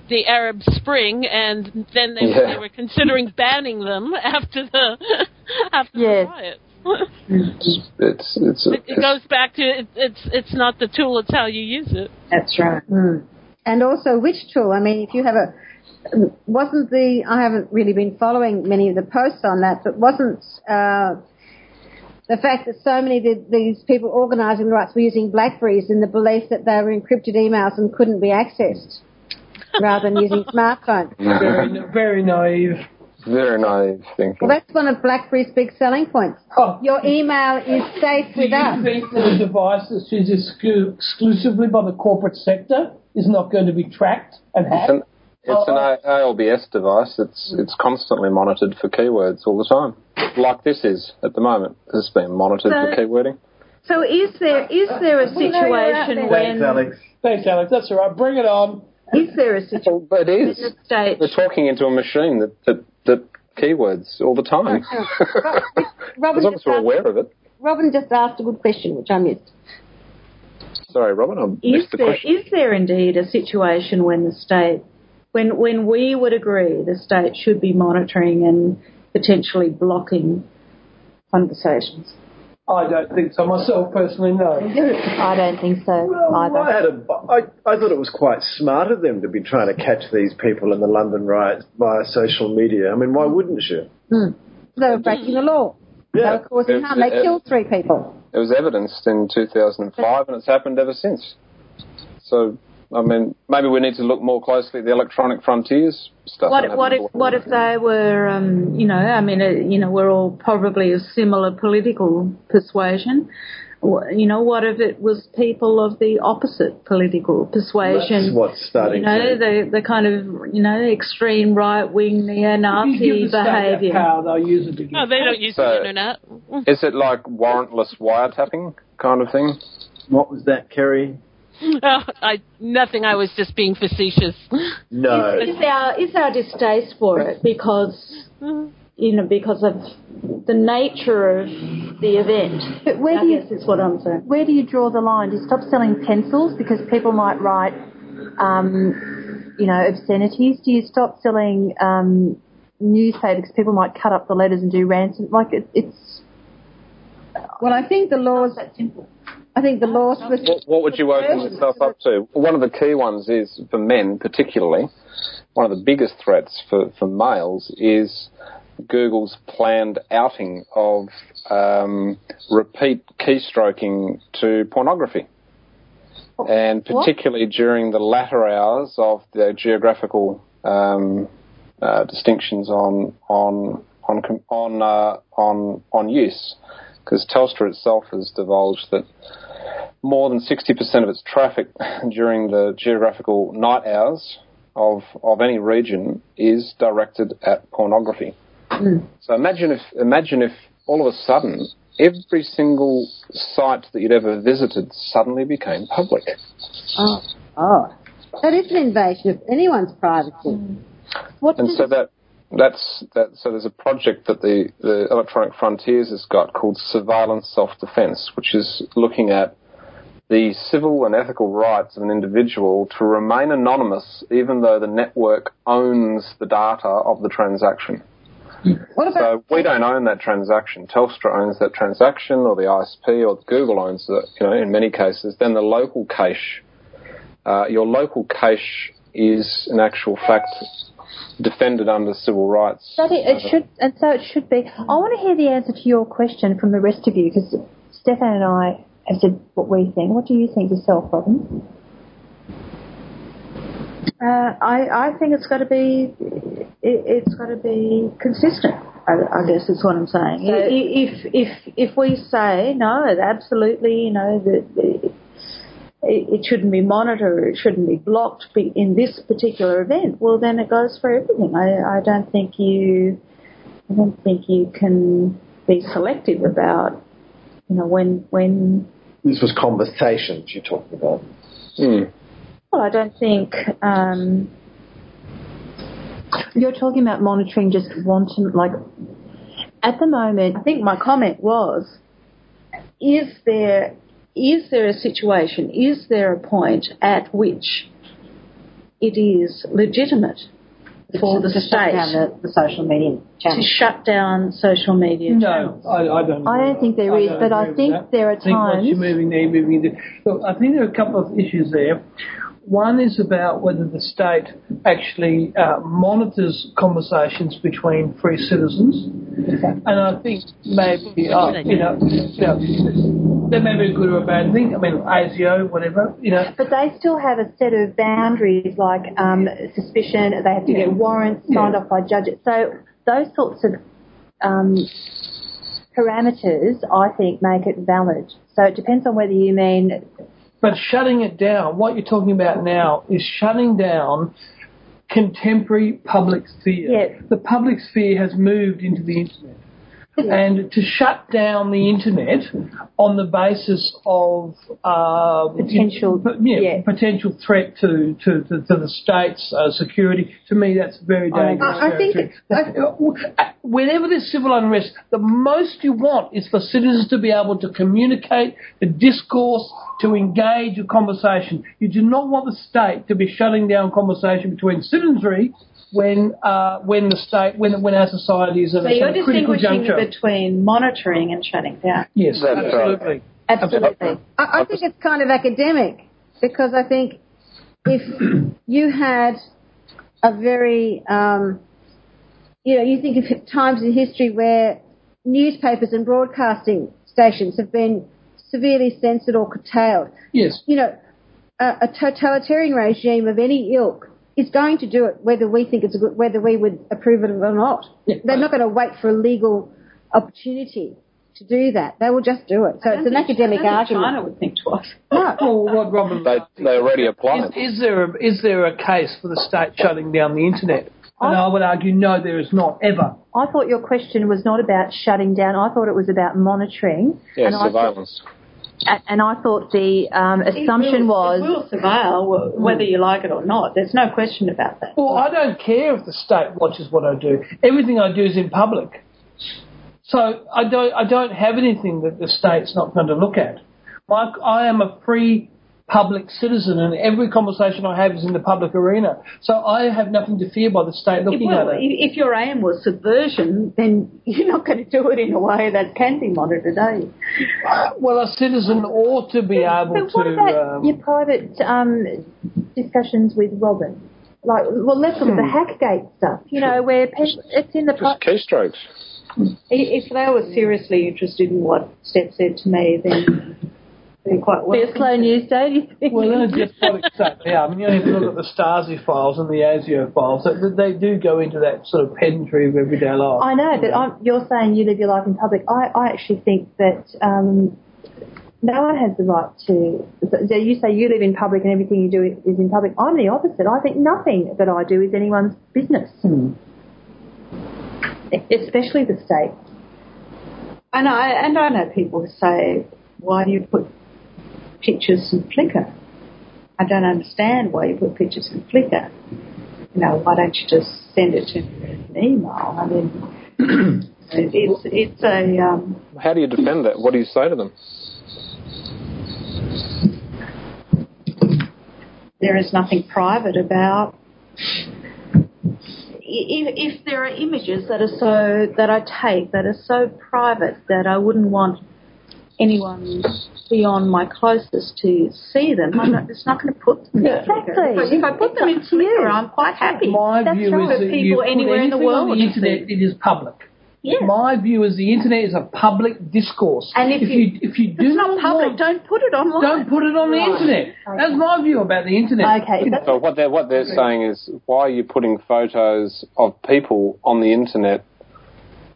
the Arab Spring, and then they, Yeah. they were considering banning them after the after Yes. the riot. It's it's, it's, it, it goes back to it, it's it's not the tool; it's how you use it. That's right. And also, which tool? I mean, if you have a wasn't the I haven't really been following many of the posts on that, but wasn't uh, the fact that so many of the, these people organising the rights were using Blackberries in the belief that they were encrypted emails and couldn't be accessed, rather than using smartphones. Very, very naive. very naive thinking. Well, that's one of BlackBerry's big selling points. Oh, Your email is safe do with you us. think that a device that's used exclu- exclusively by the corporate sector is not going to be tracked and It's hacked? an, it's an Oh, oh. A- ALBS device. It's it's constantly monitored for keywords all the time, like this is at the moment. This is being monitored for keywording. So is there is there a situation when Thanks, Alex. Thanks, Alex. That's all right. Bring it on. Is there a situation Well, it is. the state We're talking into a machine that that, that keywords all the time. Robin as long as we're aware of it. Robin just asked a good question, which I missed. Sorry, Robin, I is missed the there question. is there indeed a situation when the state when when we would agree the state should be monitoring and potentially blocking conversations? I don't think so myself personally. No. I don't think so Well, I, had a, I, I thought it was quite smart of them to be trying to catch these people in the London riots via social media. I mean, why wouldn't you? Hmm. They were breaking the law. They Yeah. were causing harm. They killed three people. It was evidenced in 2005, and it's happened ever since. So, I mean, maybe we need to look more closely at the electronic frontiers stuff. What have what if what if they were um, you know I mean uh, you know we're all probably of similar political persuasion. You know what if it was people of the opposite political persuasion? That's what's starting you know to. the the kind of you know extreme right wing neo-Nazi you the behaviour. power, they'll use it again. No, they don't use So- the internet. Is it like warrantless wiretapping kind of thing? What was that, Kerry? Oh, I nothing. I was just being facetious. No. Is our is our distaste for it because you know because of the nature of the event? But where I do you guess is what I'm saying. where do you draw the line? Do you stop selling pencils because people might write, um, you know, obscenities? Do you stop selling um, newspapers because people might cut up the letters and do ransom? Like it, it's Well, I think the laws. that simple. I think the was. What, what would you open yourself up to? One of the key ones is, for men particularly, one of the biggest threats for, for males is Google's planned outing of um, repeat keystroking to pornography. And particularly during the latter hours of the geographical um, uh, distinctions on on on on uh, on on use, because Telstra itself has divulged that more than 60% of its traffic during the geographical night hours of, of any region is directed at pornography. Hmm. So imagine if, imagine if all of a sudden every single site that you'd ever visited suddenly became public. Oh, oh, that is an invasion of anyone's privacy. Hmm. What And so that that's that. So there's a project that the the Electronic Frontiers has got called Surveillance Self Defense, which is looking at the civil and ethical rights of an individual to remain anonymous, even though the network owns the data of the transaction. What about So we don't own that transaction. Telstra owns that transaction, or the ISP, or Google owns it. You know, in many cases, then the local cache, uh, your local cache is in actual fact defended under civil rights. That it, it should, and so it should be. I want to hear the answer to your question from the rest of you because Stefan and I have said what we think. What do you think yourself, Robin? Uh, I, I think it's got to be it, it's got to be consistent. I, I guess is what I'm saying. So- if if if we say no, absolutely, you know that it, it shouldn't be monitored, it shouldn't be blocked be- in this particular event, well then it goes for everything. I, I don't think you I don't think you can be selective about you know when when This was conversations you're talking about. Hmm. well I don't think um, You're talking about monitoring just wanton, like, at the moment, I think my comment was, is there is there a situation, is there a point at which it is legitimate for the to shut down state the, the social media to shut down social media No, channels? I, I don't. I don't think with that. there is, don't but I think that. there are I think once you're times- moving there, you're moving there. Look, I think there are a couple of issues there. One is about whether the state actually uh, monitors conversations between free citizens, and I think maybe uh, you know, you know that may be a good or a bad thing. I mean, ASIO, whatever, you know. But they still have a set of boundaries like um, suspicion, they have to Yeah. get warrants signed Yeah. off by judges. So those sorts of um, parameters, I think, make it valid. So it depends on whether you mean But shutting it down, what you're talking about now is shutting down contemporary public sphere. Yeah. The public sphere has moved into the internet. And to shut down the internet on the basis of uh, Potential- yeah, yeah. potential threat to, to, to, to the state's uh, security, to me that's very dangerous. I- I think territory. Whenever there's civil unrest, the most you want is for citizens to be able to communicate, to discourse, to engage a conversation. You do not want the state to be shutting down conversation between citizenry when uh, when the state when when our society is at So a you're sort of critical distinguishing juncture. between monitoring and shutting down. yes, That's right. absolutely. absolutely. I, I think it's kind of academic because I think if you had a very, um, you know, you think of times in history where newspapers and broadcasting stations have been severely censored or curtailed. Yes. You know, a, a totalitarian regime of any ilk is going to do it whether we think it's a good, whether we would approve it or not. Yeah. They're not going to wait for a legal opportunity to do that. They will just do it. So it's an academic I argument. China would think twice. No. Well, what Robin They, they already apply is, it. is there a, is there a case for the state shutting down the internet? And I would argue no, there is not ever. I thought your question was not about shutting down. I thought it was about monitoring. Yeah, and I thought, surveillance. And I thought the um, assumption It was will, it will surveil whether you like it or not. There's no question about that. Well, I don't care if the state watches what I do. Everything I do is in public. So I don't, I don't have anything that the state's not going to look at. My, I am a free public citizen and every conversation I have is in the public arena. So I have nothing to fear by the state looking well, at it. if if your aim was subversion, then you're not going to do it in a way that can be monitored, are you? Well, a citizen ought to be able But what to. about um, your private um, discussions with Robin? Like, well, let's look at the Hackgate stuff. You know, where pe- it's in the pri- Just keystrokes. I- If they were seriously interested in what Steph said to me, then they're quite be a slow news day. Do you think? Well, in a despotic state, yeah. I mean, you have to look at the Stasi files and the ASIO files. They, they do go into that sort of pedantry of everyday life. I know, but I'm, you're saying you live your life in public. I, I actually think that um, no one has the right to. So you say you live in public and everything you do is in public. I'm the opposite. I think nothing that I do is anyone's business, Hmm. especially the state. And I and I know people who say, "Why do you put pictures in Flickr?" I don't understand why you put pictures in Flickr. You know, why don't you just send it to me in an email? I mean, it's it's a um, How do you defend that? What do you say to them? there is nothing private about. If, if there are images that are so that I take that are so private that I wouldn't want anyone beyond my closest to see them, I'm not, just not going to put them there. Exactly. If I put them in Flickr, I'm quite happy. My That's view right. is that people you put anywhere in the anything on world the internet, see. it is public. Yeah. My view is the internet is a public discourse. And if if you- you, if you do It's not public. want- Don't put it online. don't put it on the internet. That's my view about the internet. Okay, that's So what they're what they're saying is, why are you putting photos of people on the internet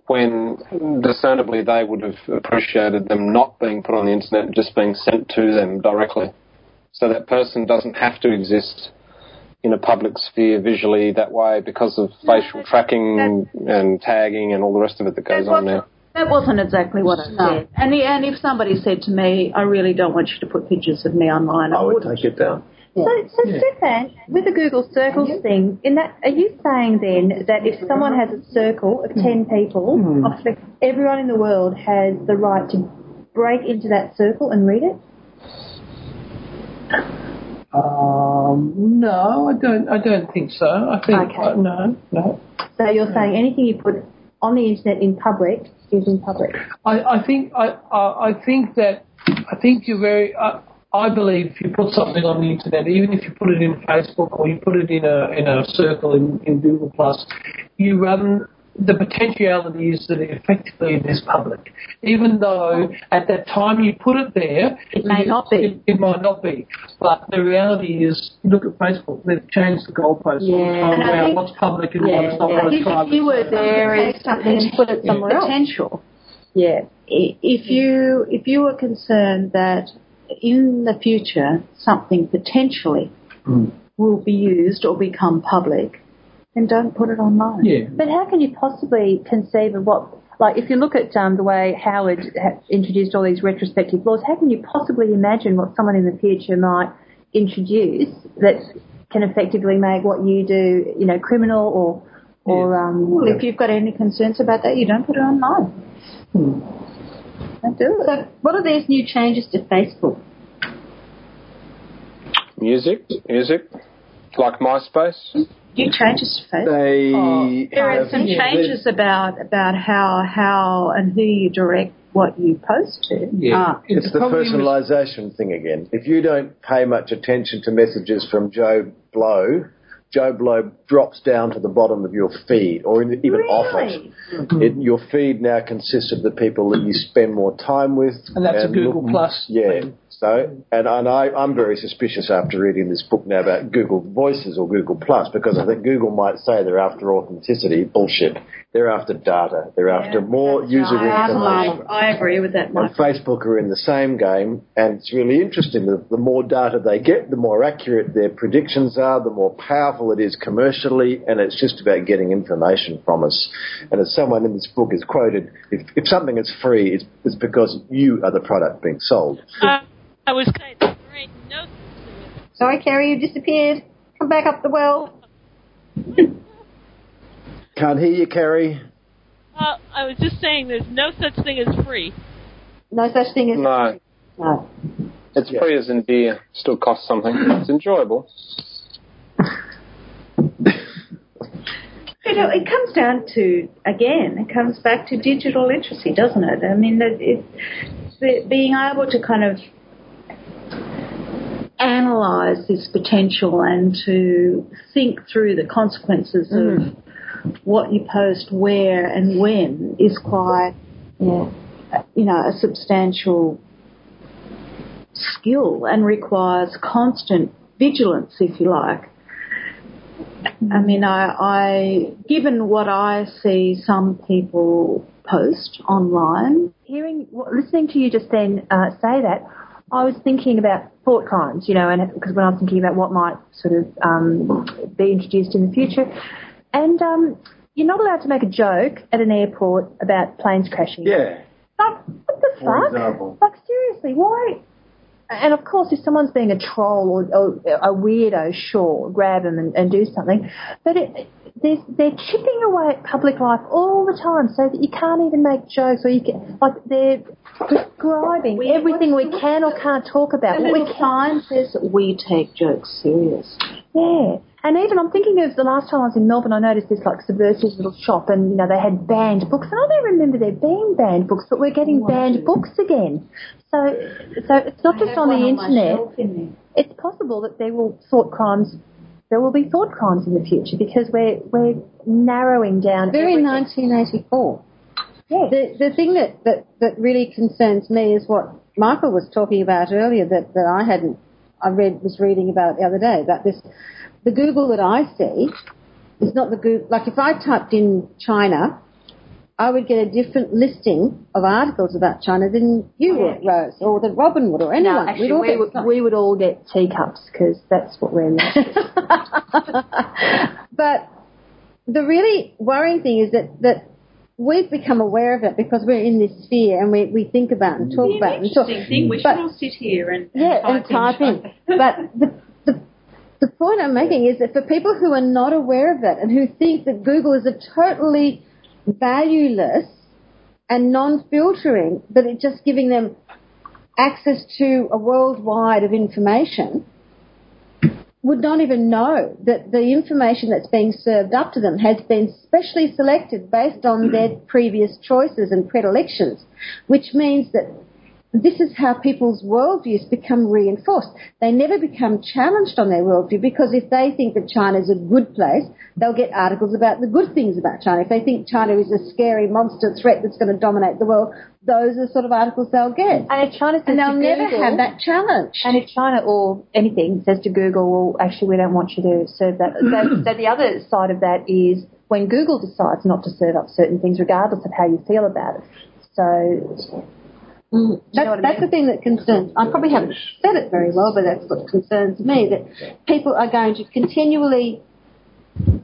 when discernibly they would have appreciated them not being put on the internet just being sent to them directly. So that person doesn't have to exist in a public sphere visually that way because of facial tracking and tagging and all the rest of it that goes on now. That wasn't exactly what I No. said. And, the, and if somebody said to me, I really don't want you to put pictures of me online, I, I would wouldn't. take it down. So, so Stefan, with the Google Circles thing, in that, are you saying then that if someone has a circle of ten people, everyone in the world has the right to break into that circle and read it? Um, no, I don't. I don't think so. I think Okay. uh, no, no. So you're saying anything you put on the internet in public is in public. I, I think I, I, I think that I think you're very. I, I believe if you put something on the internet, even if you put it in Facebook or you put it in a in a circle in, in Google Plus, you run the potentiality is that it effectively it is public, even though at that time you put it there, It may not be. It, it might not be, but the reality is, look at Facebook. They've changed the goalposts all the Yeah. time And I around think- what's public and Yeah, what's not. yeah. what's If private. you were there is something and put it somewhere else. potential. Yeah. If you if you were concerned that in the future something potentially Mm. will be used or become public, then don't put it online. Yeah. But how can you possibly conceive of what, like, if you look at um, the way Howard introduced all these retrospective laws, how can you possibly imagine what someone in the future might introduce that can effectively make what you do, you know, criminal or, or um, Well, if you've got any concerns about that, you don't put it online. Don't do it. So, what are these new changes to Facebook? Music, music, like MySpace. You changes to Facebook. They There are some changes about about how how and who you direct what you post to. Yeah. Ah, It's the probably personalisation thing again. If you don't pay much attention to messages from Joe Blow, Joe Blow drops down to the bottom of your feed or in- even off it. it. Your feed now consists of the people that you spend more time with. And that's a Google look- Plus Yeah. thing. So, and, and I, I'm very suspicious after reading this book now about Google Voices or Google Plus because I think Google might say they're after authenticity. Bullshit. They're after data. They're after more user I, information. I agree with that, And Facebook are in the same game, and it's really interesting. The, the more data they get, the more accurate their predictions are, the more powerful it is commercially, and it's just about getting information from us. And as someone in this book is quoted, if, if something is free, it's, it's because you are the product being sold. Uh, I was saying there ain't no such thing as Sorry, Kerry, you disappeared. Come back up the well. Can't hear you, Kerry. Uh, I was just saying there's no such thing as free. No such thing as No, no. it's Yeah. free as in beer. Still costs something. It's enjoyable. You know, it comes down to again, it comes back to digital literacy, doesn't it? I mean, that it, being able to kind of analyze this potential and to think through the consequences of what you post, where, and when is quite, yeah. you know, a substantial skill and requires constant vigilance, if you like. I mean, I, I, given what I see some people post online, hearing, listening to you just then uh, say that, I was thinking about thought crimes, you know, and because when I was thinking about what might sort of um, be introduced in the future, and um, you're not allowed to make a joke at an airport about planes crashing. Yeah. Like, what the For fuck? example. Like, seriously, why? And of course, if someone's being a troll or, or a weirdo, sure, grab them and, and do something. But it, they're, they're chipping away at public life all the time so that you can't even make jokes or you can, like, they're prescribing We- everything we can or can't talk about. What we can says we take jokes serious. yeah. And even I'm thinking of the last time I was in Melbourne, I noticed this like subversive little shop, and you know they had banned books, and I don't remember there being banned books, but we're getting banned books again. So, so it's not just on the internet. It's possible that there will sort crimes, there will be thought crimes in the future because we're we're narrowing down. Very everything. 1984. Yeah. The, the thing that, that, that really concerns me is what Michael was talking about earlier that, that I hadn't, I read, was reading about the other day, about this, the Google that I see is not the Google, like if I typed in China, I would get a different listing of articles about China than you would, Rose, or that Robin would, or anyone. No, actually, we would, we would all get teacups because that's what we're but the really worrying thing is that, that we've become aware of it because we're in this sphere and we, we think about and talk an about it. And talk, interesting thing. We but- should all sit here and, and yeah, type and type in. China. But the, the the point I'm making is that for people who are not aware of it and who think that Google is a totally valueless and non-filtering, but it's just giving them access to a worldwide of information, would not even know that the information that's being served up to them has been specially selected based on their previous choices and predilections, which means that this is how people's worldviews become reinforced. They never become challenged on their worldview because if they think that China is a good place, they'll get articles about the good things about China. If they think China is a scary monster threat that's going to dominate the world, those are the sort of articles they'll get. And if China says And they'll never Google, have that challenge. And if China or anything says to Google, well, actually, we don't want you to serve that. so, so the other side of that is when Google decides not to serve up certain things, regardless of how you feel about it. So, Mm. That's, what I that's mean? the thing that concerns. I probably haven't said it very well, but that's what concerns me. That people are going to continually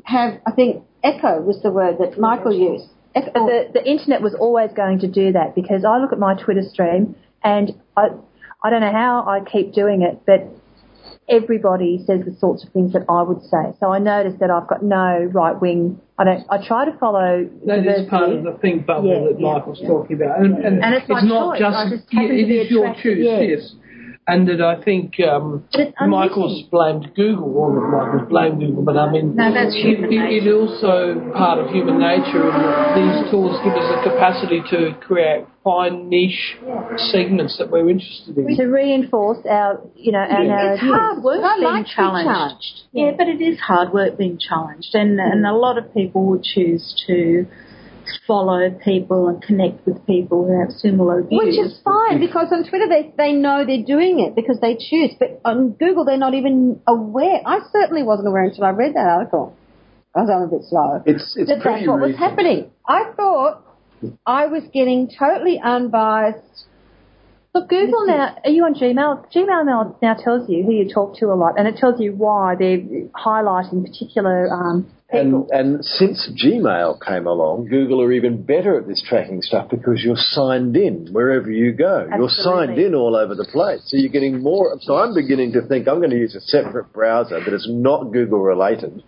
have. I think echo was the word that Michael used. Echo, but the, the internet was always going to do that because I look at my Twitter stream and I, I don't know how I keep doing it, but everybody says the sorts of things that I would say. So I notice that I've got no right wing. I don't. I try to follow. That is part of the pink bubble Yeah, that yeah, Michael's yeah. talking about, and, and, And it's my not choice. Just, just happen yeah, to be it is your choice, yes. And that I think um, it's. Michael's blamed Google, or not Michael's blamed Google, but I mean, No, that's human it, it is also part of human nature, and that these tools give us the capacity to create fine niche segments that we're interested in. to reinforce our, you know, our It's narrative. hard work I being like challenged. challenged. Yeah, but it is hard work being challenged, and mm. and a lot of people would choose to follow people and connect with people who have similar views. Which is fine because on Twitter they, they know they're doing it because they choose. But on Google they're not even aware. I certainly wasn't aware until I read that article. I was I'm a bit slow. It's it's that pretty that's what was happening. I thought I was getting totally unbiased. Look, Google now, are you on Gmail? Gmail now, now tells you who you talk to a lot, and it tells you why they're highlighting particular um, people. And, and since Gmail came along, Google are even better at this tracking stuff because you're signed in wherever you go. You're signed in all over the place. So you're getting more. So I'm beginning to think I'm going to use a separate browser that is not Google related.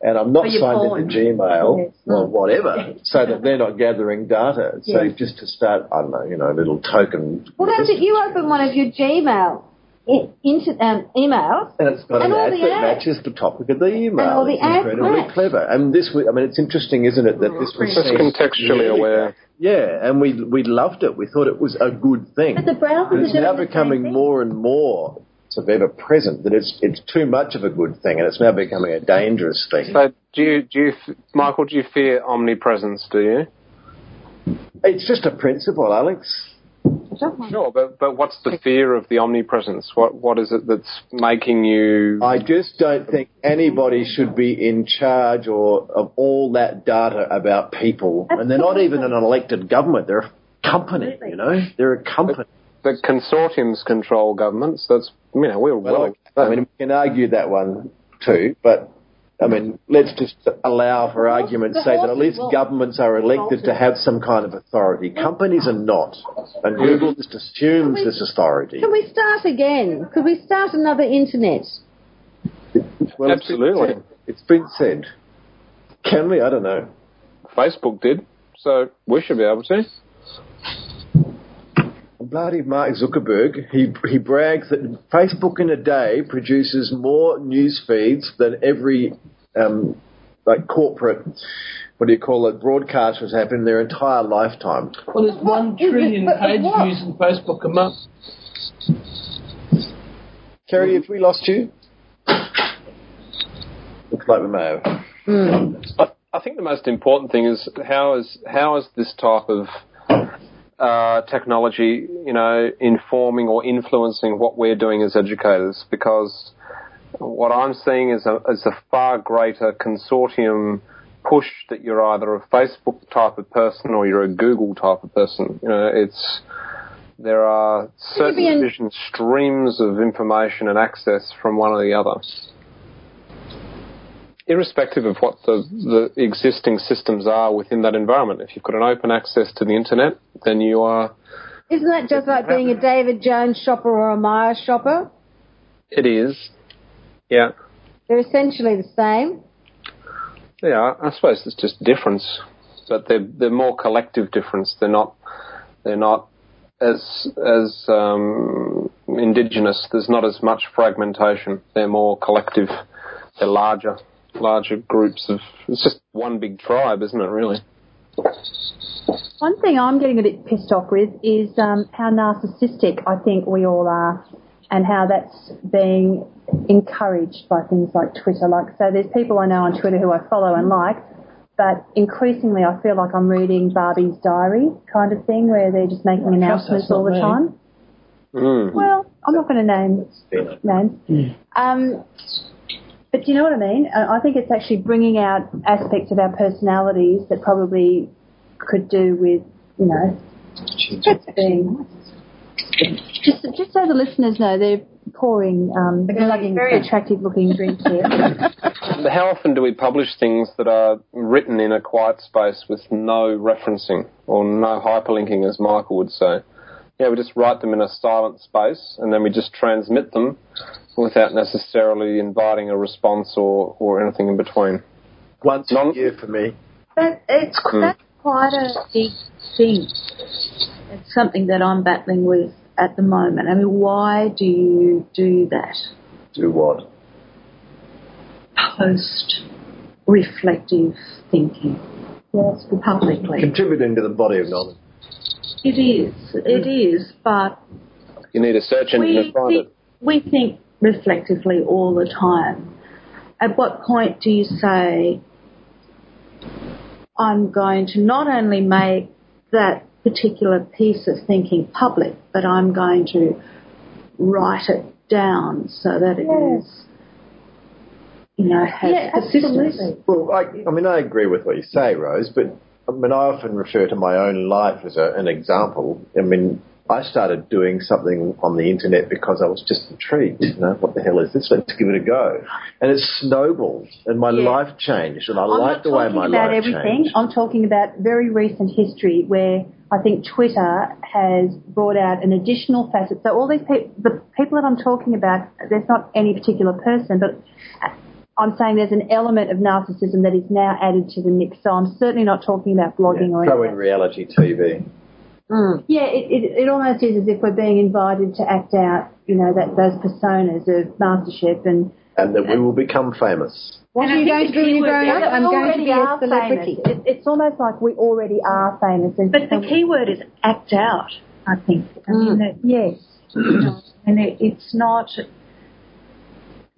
And I'm not For your signed porn. into Gmail Yes. or whatever, so that they're not gathering data. So Yes. just to start, I don't know, you know, a little token. Well, that's it. You open one of your Gmail into, um, emails. And it's got And an ad that ads. matches the topic of the email. And all the it's ads incredibly match. clever. And this, was- I mean, it's interesting, isn't it, that this was Just seen- contextually aware. Yeah, and we we loved it. We thought it was a good thing. But the browsers it's are now doing the same becoming more and more sort of ever present that it's it's too much of a good thing, and it's now becoming a dangerous thing. So do you, do you, Michael, do you fear omnipresence, do you? It's just a principle, Alex. Sure, but, but what's the fear of the omnipresence? What, what is it that's making you... I just don't think anybody should be in charge or of all that data about people, and they're not even an elected government. They're a company, you know. They're a company. The consortiums control governments. That's, you know, we're well... Well, I mean, we can argue that one too, but I mean, let's just allow for argument's sake that at least governments are elected to have some kind of authority. Companies are not, and Google just assumes this authority. Can we start again? Could we start another internet? Well, it's been Absolutely. It's been said. Can we? I don't know. Facebook did, so we should be able to. Bloody Mark Zuckerberg, he he brags that Facebook in a day produces more news feeds than every um, like corporate, what do you call it, broadcasters have in their entire lifetime. Well, there's one is it? trillion But- but page what? views in Facebook a month. Kerry, have we lost you? Looks like we may have. I, I think the most important thing is how is how is this type of uh, technology, you know, informing or influencing what we're doing as educators? Because what I'm seeing is a, is a far greater consortium push that you're either a Facebook type of person or you're a Google type of person. You know, it's there are certain streams of information and access from one or the other. Irrespective of what the, the existing systems are within that environment. If you've got an open access to the internet, then you are Isn't that just like being a David Jones shopper or a Myer shopper? it is. Yeah. They're essentially the same. Yeah, I suppose it's just difference, but they're they're more collective difference. They're not they're not as as um, indigenous. There's not as much fragmentation. They're more collective. They're larger larger groups of. It's just one big tribe, isn't it? Really. One thing I'm getting a bit pissed off with is um, how narcissistic I think we all are, and how that's being encouraged by things like Twitter. Like, so there's people I know on Twitter who I follow and like, but increasingly I feel like I'm reading Barbie's diary kind of thing, where they're just making announcements all the me. time. Mm. Well, I'm not going to name names. Um, but do you know what I mean? I I think it's actually bringing out aspects of our personalities that probably could do with, you know, just being. Just, just so the listeners know, they're pouring um, lugging very- attractive looking drinks here. How often do we publish things that are written in a quiet space with no referencing or no hyperlinking, as Michael would say? Yeah, we just write them in a silent space and then we just transmit them without necessarily inviting a response or, or anything in between. Once Non- a year for me. That, it's, that's quite a big thing. It's something that I'm battling with at the moment. I mean, why do you do that? Do what? Post reflective thinking yes, publicly. Contributing to the body of knowledge. It is, it is, but You need a search engine to find it. we think reflectively all the time. At what point do you say, I'm going to not only make that particular piece of thinking public, but I'm going to write it down so that it is, Yes. you know, has Yeah, persistence. absolutely. Well, I, I mean, I agree with what you say, Rose, but I mean, I often refer to my own life as a, an example. I mean, I started doing something on the internet because I was just intrigued. You know, what the hell is this? Let's give it a go. And it snowballed, and my Yeah. life changed, and I I'm like not the way my about life everything. changed. I'm talking about very recent history where I think Twitter has brought out an additional facet. So all these people, the people that I'm talking about, there's not any particular person, but I'm saying there's an element of narcissism that is now added to the mix. So I'm certainly not talking about blogging or Yeah, throw anything. in reality TV. Mm. Yeah, it, it, it almost is as if we're being invited to act out, you know, that those personas of mastership and And that we will become famous. What And are you going to do when you grow up? I'm going to be a are celebrity. It, it's almost like we already are famous. And But the key word is act out, I think. I mean, mm. that- yes, and it, it's not.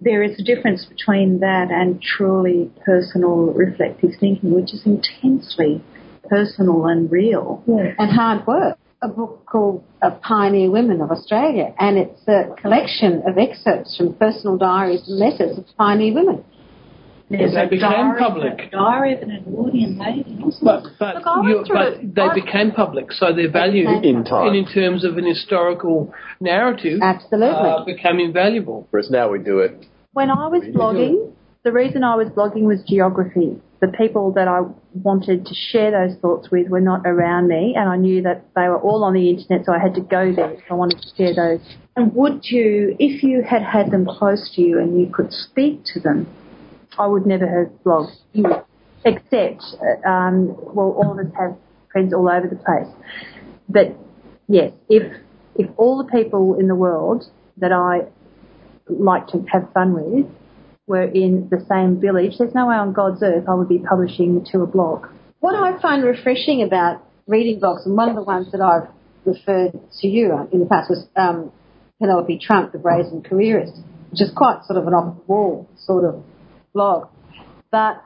There is a difference between that and truly personal reflective thinking, which is intensely personal and real. yes. and hard work. A book called uh, Pioneer Women of Australia, and it's a collection of excerpts from personal diaries and letters of pioneer women. There's They became diary, public. A diary of an Edwardian lady. But, but, Look, you, but they I- became public, so their value In time. in, in terms of an historical narrative Absolutely. uh, became invaluable. Whereas now we do it. When I was blogging, the reason I was blogging was geography. The people that I wanted to share those thoughts with were not around me, and I knew that they were all on the internet, so I had to go there if I wanted to share those. And would you, if you had had them close to you and you could speak to them, I would never have blogged. You. Except, um, well, all of us have friends all over the place. But yes, if if all the people in the world that I like to have fun with were in the same village, there's no way on God's earth I would be publishing to a blog. What I find refreshing about reading blogs, and one of the ones that I've referred to you in the past was um, Penelope Trunk, the Brazen Careerist, which is quite sort of an off-the-wall sort of blog. But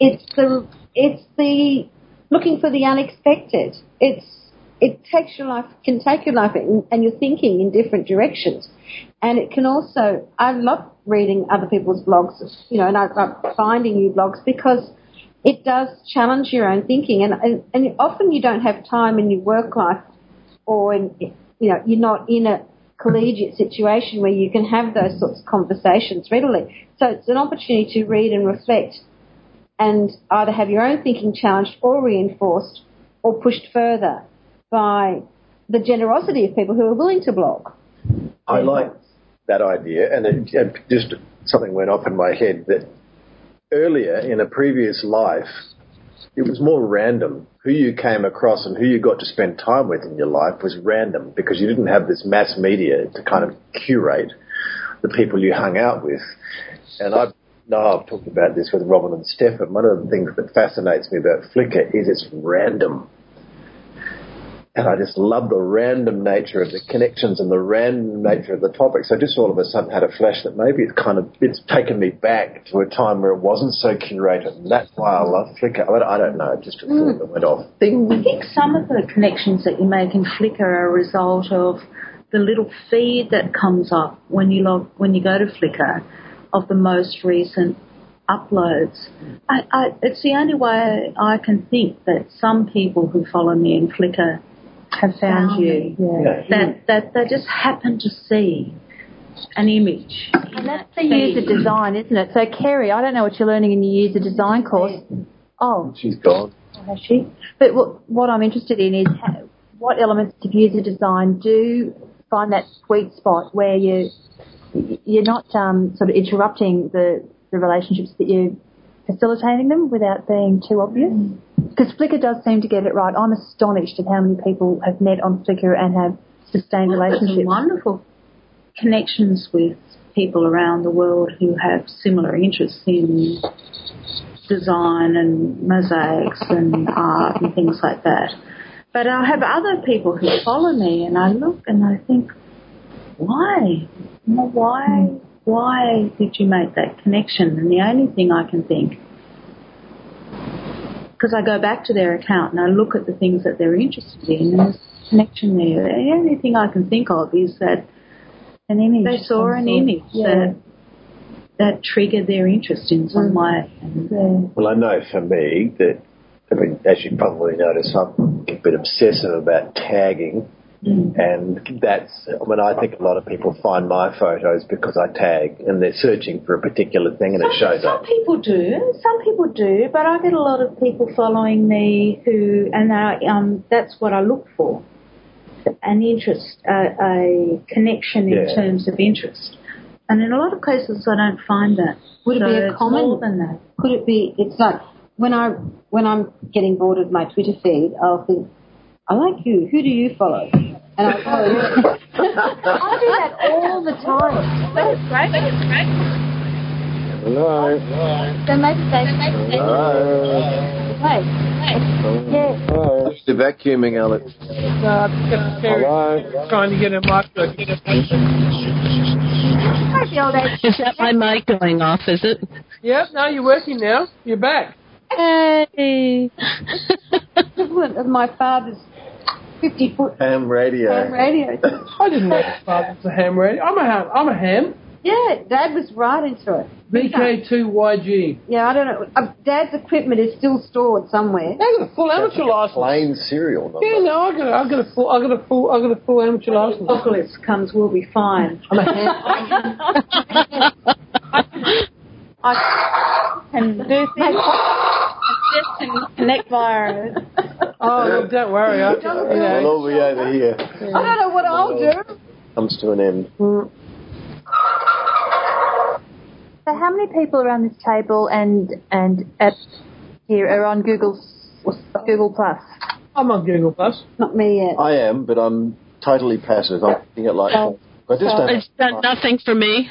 it's the it's the looking for the unexpected. It's it takes your life can take your life and your thinking in different directions, and it can also. I love reading other people's blogs, you know, and I love finding new blogs because it does challenge your own thinking, and, and and often you don't have time in your work life, or in you know you're not in a collegiate situation where you can have those sorts of conversations readily. So it's an opportunity to read and reflect, and either have your own thinking challenged or reinforced, or pushed further by the generosity of people who are willing to blog. I like that idea, and it, just something went off in my head that earlier in a previous life, it was more random. Who you came across and who you got to spend time with in your life was random because you didn't have this mass media to kind of curate the people you hung out with. And I know I've talked about this with Robin and Stefan. One of the things that fascinates me about Flickr is it's random. And I just love the random nature of the connections and the random nature of the topics. I just all of a sudden had a flash that maybe it's kind of it's taken me back to a time where it wasn't so curated, and that's why I love Flickr. But I don't know, just mm. thought that went off. Ding. I think some of the connections that you make in Flickr are a result of the little feed that comes up when you log when you go to Flickr of the most recent uploads. I, I, it's the only way I can think that some people who follow me in Flickr have found you. Yeah. That that they just happen to see an image. And that's the user design, isn't it? So, Kerry, I don't know what you're learning in your user design course. Oh, She's gone. has she? But what, what I'm interested in is how, what elements of user design do find that sweet spot where you you're not um, sort of interrupting the, the relationships that you're facilitating them without being too obvious. Because Flickr does seem to get it right. I'm astonished at how many people have met on Flickr and have sustained some relationships. wonderful connections with people around the world who have similar interests in design and mosaics and art and things like that. But I have other people who follow me and I look and I think, why? Why? Hmm. Why did you make that connection? And the only thing I can think, because I go back to their account and I look at the things that they're interested in, and there's a connection there. The only thing I can think of is that An image. they saw an some image sort. that that triggered their interest in some mm. way. Yeah. Well, I know for me that, I mean, as you probably notice, I'm a bit obsessive about tagging. And that's, when I think a lot of people find my photos because I tag and they're searching for a particular thing and it shows some up. people do, some people do, but I get a lot of people following me who, and I, um, that's what I look for. An interest, uh, a connection in Yeah. terms of interest. And in a lot of cases, I don't find that. Would it be a it's common- more than that? Could it be? It's like when I when I'm getting bored of my Twitter feed, I'll think, I like you. Who do you follow? And I follow you. I do that all the time. That's great. That's great. Hello. So maybe they Hello. wait. Yeah. Hello. The vacuuming, Alex. No, I'm just gonna carry- Hello. trying to get a mic. Maybe old age. Is that my mic going off, is it? Yep, no, you're working now. You're back. Hey. equivalent of my father's 50 foot Ham radio. ham radio. I didn't know your father was a ham radio. I'm a ham. I'm a ham. Yeah, Dad was right into it. VK2YG. Yeah, I don't know. Uh, Dad's equipment is still stored somewhere. I got a full amateur license. Plain serial number. Yeah, no, I got, a, I got a full, I got a full, I got a full amateur license. Apocalypse comes, we'll be fine. I'm a ham. I can do things. Just can connect via. Oh, look, don't worry. I, you We'll know, all be over here. I don't know what I'll do. Comes to an end. So, how many people around this table and and at here are on Google's Google Plus? I'm on Google Plus. Not me yet. I am, but I'm totally passive. I'm looking at like, Oh. I just don't It's done nothing for me.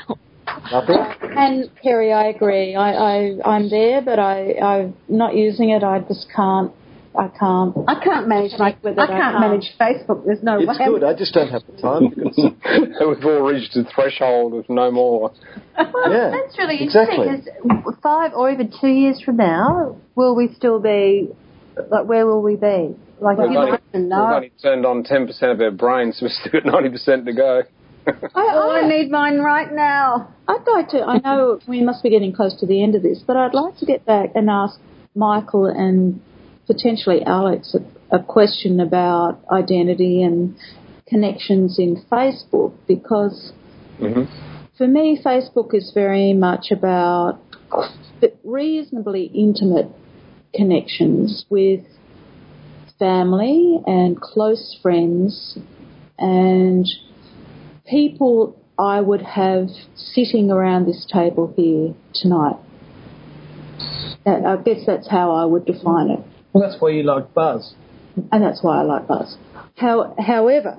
Nothing. Uh, and Kerry, I agree. I, I I'm there, but I I'm not using it. I just can't. I can't. I can't manage my. I I can't can't. manage Facebook. There's no It's way. good. I just don't have the time. We've all reached a threshold of no more. yeah, That's really exactly. interesting. Because five or even two years from now, will we still be like? Where will we be? Like, We've if you only, look- we've No. only turned on 10% of our brains, so we've still got 90% to go. I, I need mine right now. I'd like to. I know we must be getting close to the end of this, but I'd like to get back and ask Michael and potentially Alex a, a question about identity and connections in Facebook because hmm for me, Facebook is very much about reasonably intimate connections with family and close friends and people I would have sitting around this table here tonight. That- I guess that's how I would define it Well, that's why you like Buzz. and that's why I like Buzz. How, however,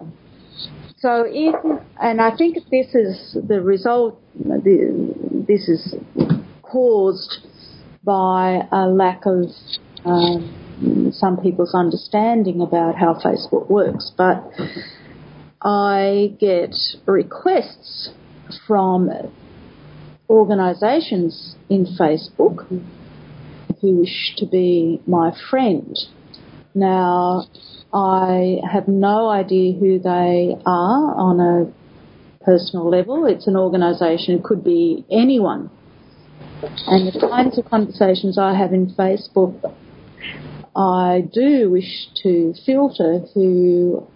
so if, and I think this is the result, this is caused by a lack of um, some people's understanding about how Facebook works, but I get requests from organisations in Facebook who wish to be my friend. Now, I have no idea who they are on a personal level. It's an organisation, it could be anyone. And the kinds of conversations I have in Facebook, I do wish to filter who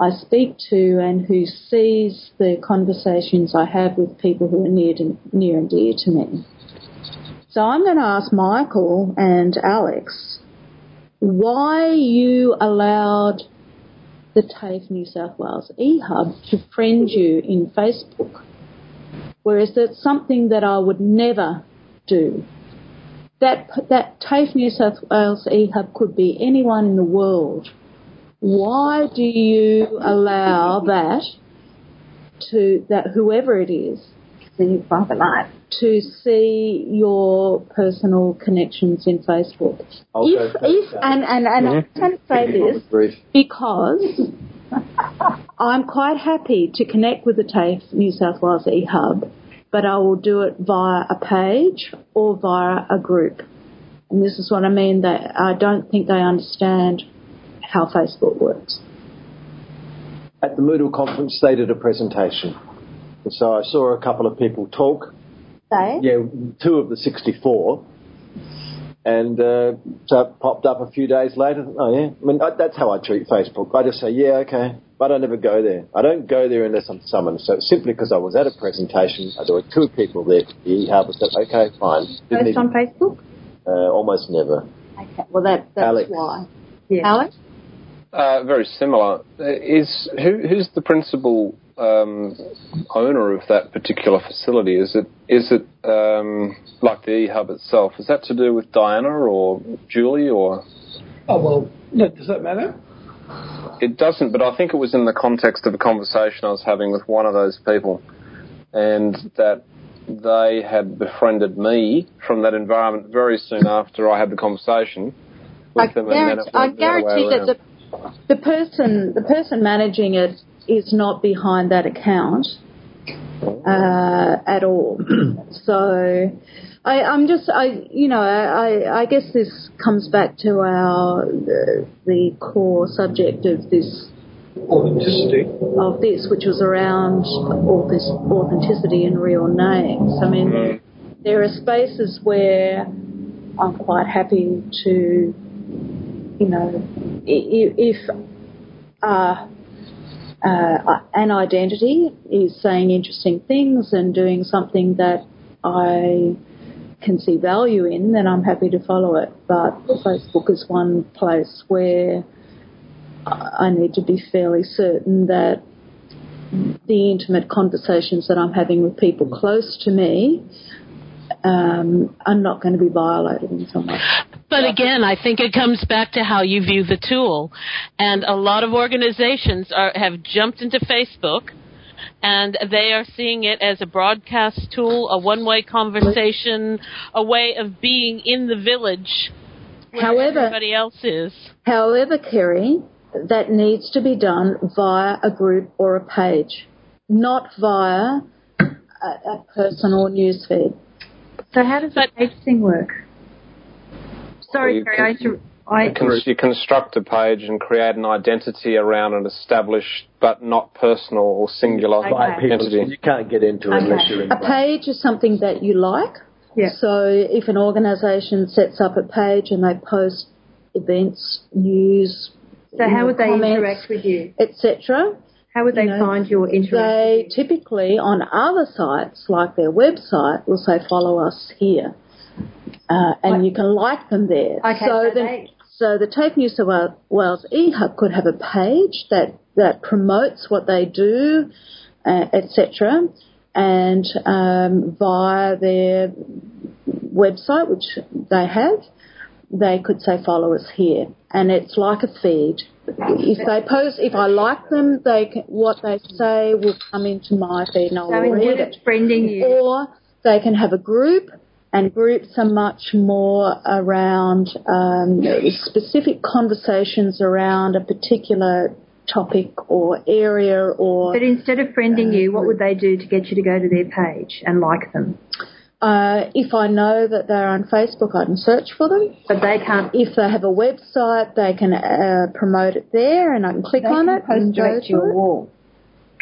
I speak to and who sees the conversations I have with people who are near, to, near and dear to me. So I'm going to ask Michael and Alex why you allowed the TAFE New South Wales eHub to friend you in Facebook, whereas that's something that I would never do. That that TAFE New South Wales eHub could be anyone in the world. Why do you allow that to that whoever it is in your private life. to see your personal connections in Facebook. I'll if, if, first, and, and, and I can say this because I'm quite happy to connect with the TAFE New South Wales eHub, but I will do it via a page or via a group. And this is what I mean that I don't think they understand how Facebook works. At the Moodle conference, they did a presentation. And so I saw a couple of people talk. They? Yeah, two of the 64. And uh, so it popped up a few days later. Oh, yeah. I mean, I, that's how I treat Facebook. I just say, yeah, okay. But I never go there. I don't go there unless I'm summoned. So simply because I was at a presentation, there were two people there for the e-hub. I said, okay, fine. Didn't Post on Facebook? uh, almost never. Okay. Well, that, that's Alex. why. Yeah. Alex? Uh, very similar. Is who, who's the principal um, owner of that particular facility? Is it is it um, like the eHub itself? Is that to do with Diana or Julie or? Oh well, no, does that matter? It doesn't, but I think it was in the context of a conversation I was having with one of those people, and that they had befriended me from that environment very soon after I had the conversation with I them, and then guarantee, it I the guarantee that the, the person the person managing it is not behind that account uh, at all. so I, I'm just I you know I, I guess this comes back to our the, the core subject of this Authenticity. of this, which was around authis- authenticity and real names. I mean, there, there are spaces where I'm quite happy to, you know, if uh, uh, an identity is saying interesting things and doing something that I can see value in, then I'm happy to follow it. But Facebook is one place where I need to be fairly certain that the intimate conversations that I'm having with people close to me um, are not going to be violated in some way. But again, I think it comes back to how you view the tool. And a lot of organizations are, have jumped into Facebook and they are seeing it as a broadcast tool, a one way conversation, a way of being in the village where However- everybody else is. However, Kerry, that needs to be done via a group or a page, not via a, a personal newsfeed. So how does But- the page thing work? Sorry, you Kerry, I, can- I You, you construct a page and create an identity around an established but not personal or singular Okay. By entity. you can't get into it unless you're in. A page is something that you like, Yeah. So if an organisation sets up a page and they post events, news, So how would they comments, interact with you? etc. How would they You know, find your interest? They typically on other sites, like their website, will say follow us here, uh, and you can like them there. Okay, so so the, they- so the TAFE New South Wales eHub could have a page that that promotes what they do, uh, etc. And um, via their website, which they have, they could say follow us here, and it's like a feed. If they post, if I like them, they can, what they say will come into my feed and I'll So read it. friending you, Or they can have a group, and groups are much more around um, specific conversations around a particular topic or area or but instead of friending you, what would they do to get you to go to their page and like them? uh, if I know that they're on Facebook, I can search for them. But they can't. If they have a website, they can uh, promote it there, and I can click They on can it post and go direct to your it. wall.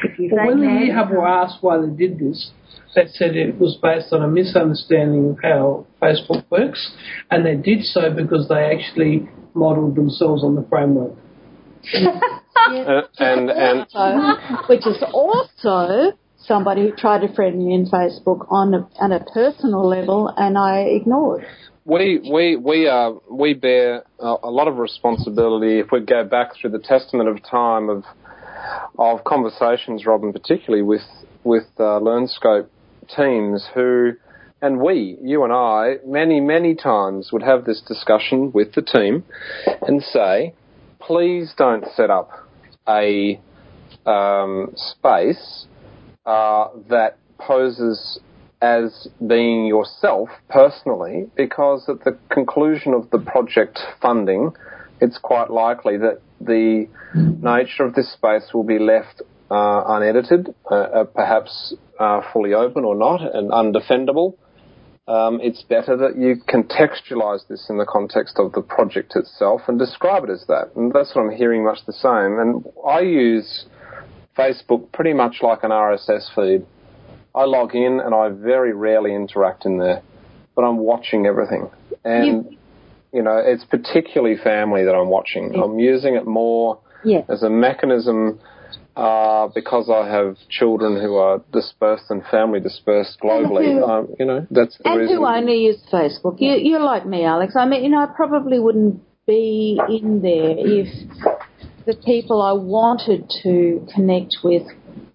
If you But they when the can. Were asked why they did this, they said it was based on a misunderstanding of how Facebook works, and they did so because they actually modelled themselves on the framework. Uh, and and Also, which is also somebody who tried to friend me in Facebook on a, on a personal level, and I ignored. we we we are we bear a, a lot of responsibility if we go back through the testament of time of of conversations, Robin, particularly with with uh, LearnScope teams who. And we, you and I, many, many times would have this discussion with the team and say, please don't set up a um, space uh, that poses as being yourself personally, because at the conclusion of the project funding, it's quite likely that the nature of this space will be left uh, unedited, uh, uh, perhaps uh, fully open or not, and undefendable. Um, it's better that you contextualize this in the context of the project itself and describe it as that. And that's what I'm hearing much the same. And I use Facebook pretty much like an RSS feed. I log in and I very rarely interact in there, but I'm watching everything. And, you, know, it's particularly family that I'm watching. I'm using it more Yeah. as a mechanism uh, because I have children who are dispersed and family dispersed globally. Um, you know, that's the And reason. who only use Facebook. You, you're like me, Alex. I mean, you know, I probably wouldn't be in there if the people I wanted to connect with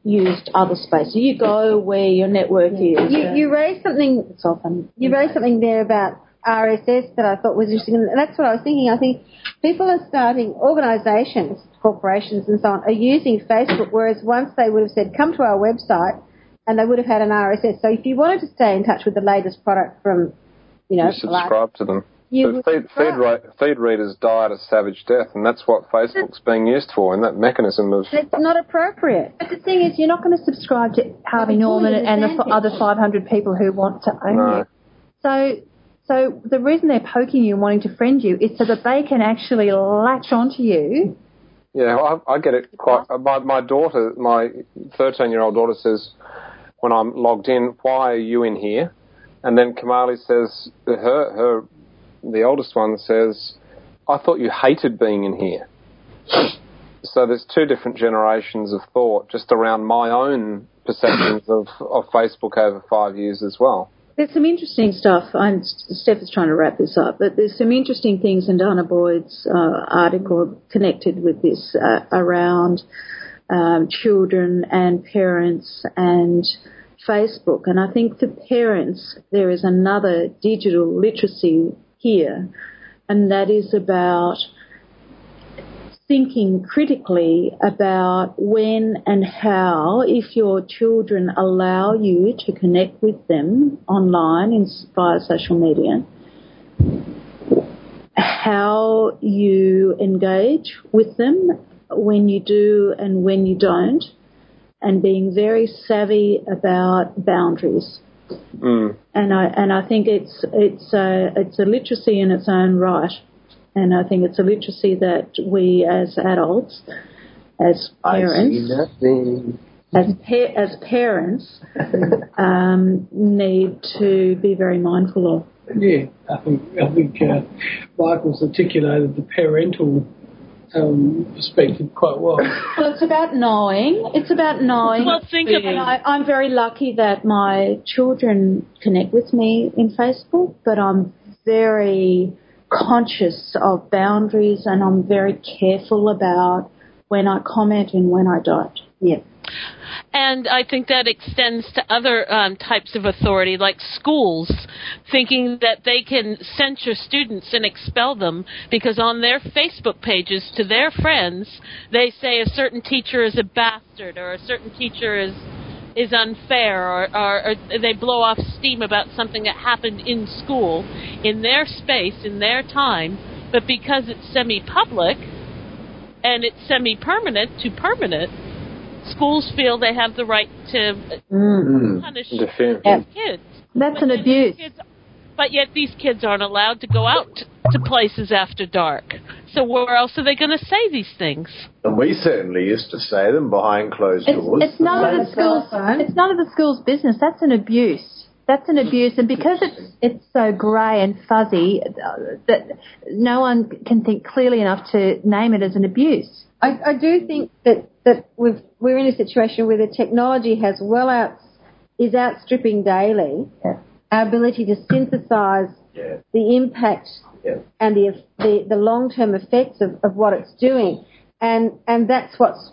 used other spaces. You go where your network is. You, you raised something. It's often You raised something there about RSS that I thought was interesting, and that's what I was thinking. I think people are starting organisations, corporations, and so on, are using Facebook, whereas once they would have said, "Come to our website," and they would have had an RSS. So if you wanted to stay in touch with the latest product from, you know, you a large- subscribe to them. You But feed, feed, ra- feed readers died a savage death, and that's what Facebook's being used for, and that mechanism of It's not appropriate. But the thing is, you're not going to subscribe to Harvey Norman and the f- other 500 people who want to own No. you. So, so the reason they're poking you and wanting to friend you is so that they can actually latch onto you. Yeah, I, I get it quite. uh, My, my daughter, my 13 year old daughter says, when I'm logged in, why are you in here? And then Kamali says, her, her, the oldest one says, I thought you hated being in here. So there's two different generations of thought just around my own perceptions of, of Facebook over five years as well. There's some interesting stuff. I'm, Steph is trying to wrap this up, but there's some interesting things in Danah Boyd's uh, article connected with this uh, around um, children and parents and Facebook. And I think for parents, there is another digital literacy here, and that is about thinking critically about when and how, if your children allow you to connect with them online in, via social media, how you engage with them when you do and when you don't, and being very savvy about boundaries. Mm. And I and I think it's it's a it's a literacy in its own right, and I think it's a literacy that we as adults, as parents, as pa- as parents um, need to be very mindful of. Yeah, I think I think uh, Michael's articulated the parental um, perspective quite well. Well, it's about knowing. It's about knowing. Well, think And about I, I'm very lucky that my children connect with me in Facebook, but I'm very conscious of boundaries and I'm very careful about when I comment and when I don't. Yeah. And I think that extends to other um, types of authority, like schools, thinking that they can censure students and expel them because on their Facebook pages to their friends, they say a certain teacher is a bastard or a certain teacher is is unfair or, or, or they blow off steam about something that happened in school in their space in their time but because it's semi-public and it's semi-permanent to permanent schools feel they have the right to Mm. punish Interfere. Yeah. kids. That's But an abuse. Kids, but yet these kids aren't allowed to go out to places after dark. So where else are they going to say these things? And we certainly used to say them behind closed It's, doors. it's none of the schools. It's none of the schools' business. That's an abuse. That's an abuse, and because it's it's so grey and fuzzy uh, that no one can think clearly enough to name it as an abuse. I, I do think that, that we've, we're in a situation where the technology has well out, is outstripping daily Yeah. our ability to synthesize Yeah. the impact Yeah. and the, the, the long-term effects of, of what it's doing. And, and that's what's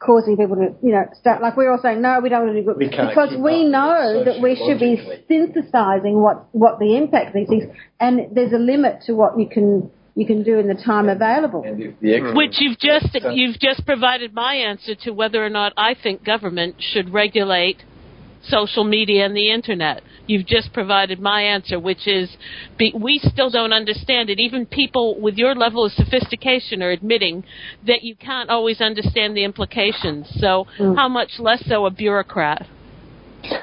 causing people to, you know, start, like we're all saying, no, we don't want to do good. Because we know that we should be synthesizing what, what the impact of these things, and there's a limit to what you can, you can do in the time available. And if the ex- Which you've just you've just provided my answer to whether or not I think government should regulate social media and the internet. You've just provided my answer, which is be, we still don't understand it. Even people with your level of sophistication are admitting that you can't always understand the implications. So how much less so a bureaucrat?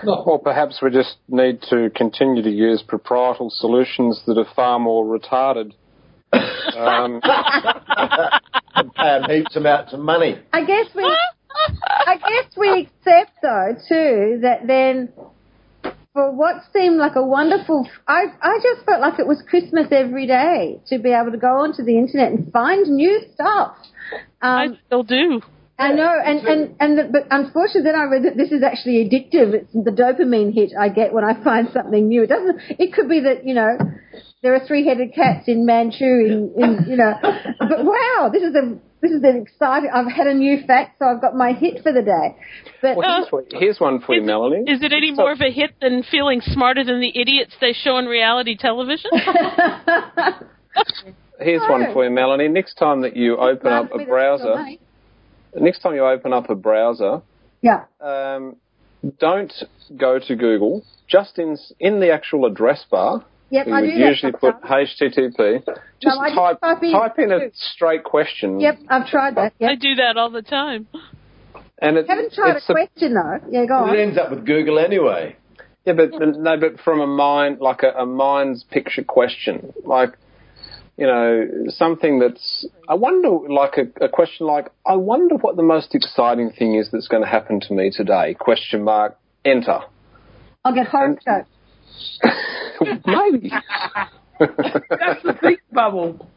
Or perhaps we just need to continue to use proprietal solutions that are far more retarded. Um, and pay them heaps amounts of money. I guess we, I guess we accept though too that then for what seemed like a wonderful, I I just felt like it was Christmas every day to be able to go onto the internet and find new stuff. I Um, still do. I know, and and and the, but unfortunately, then I read that this is actually addictive. It's the dopamine hit I get when I find something new. It doesn't. It could be that you know there are three-headed cats in Manchu, in, in you know. But wow, this is a this is an exciting. I've had a new fact, so I've got my hit for the day. But well, here's, what- here's one for you, Melanie. Is it any more of a hit than feeling smarter than the idiots they show on reality television? Here's one for you, Melanie. Next time that you open up a browser, next time you open up a browser, yeah, um, don't go to Google. Just in in the actual address bar, yep, we I would do usually put. HTTP. Just I just type type in type in a straight question. Yep, I've tried that. I do that all the time. And it, haven't tried a it's a- question though. Yeah, go It on. ends up with Google anyway. Yeah, but no, but from a mind like a, a mind's picture question, like you know something that's. I wonder, like a, a question like, I wonder what the most exciting thing is that's going to happen to me today? Question mark. Enter. I'll get horoscope. Maybe. That's the think bubble.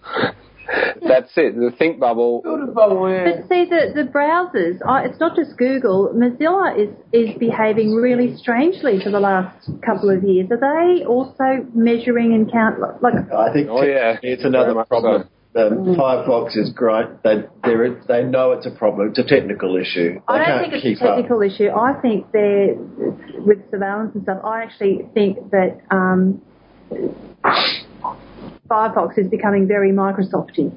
That's it. The think bubble. Bubble, yeah. But see, the, the browsers, uh, it's not just Google. Mozilla is, is behaving really strangely for the last couple of years. Are they also measuring and count, like, I think Oh, yeah. it's another Very much problem. Um, Firefox is great. They they're, they know it's a problem. It's a technical issue. They I don't can't think it's a technical issue. I think they're, with surveillance and stuff, I actually think that um, Firefox is becoming very Microsofty.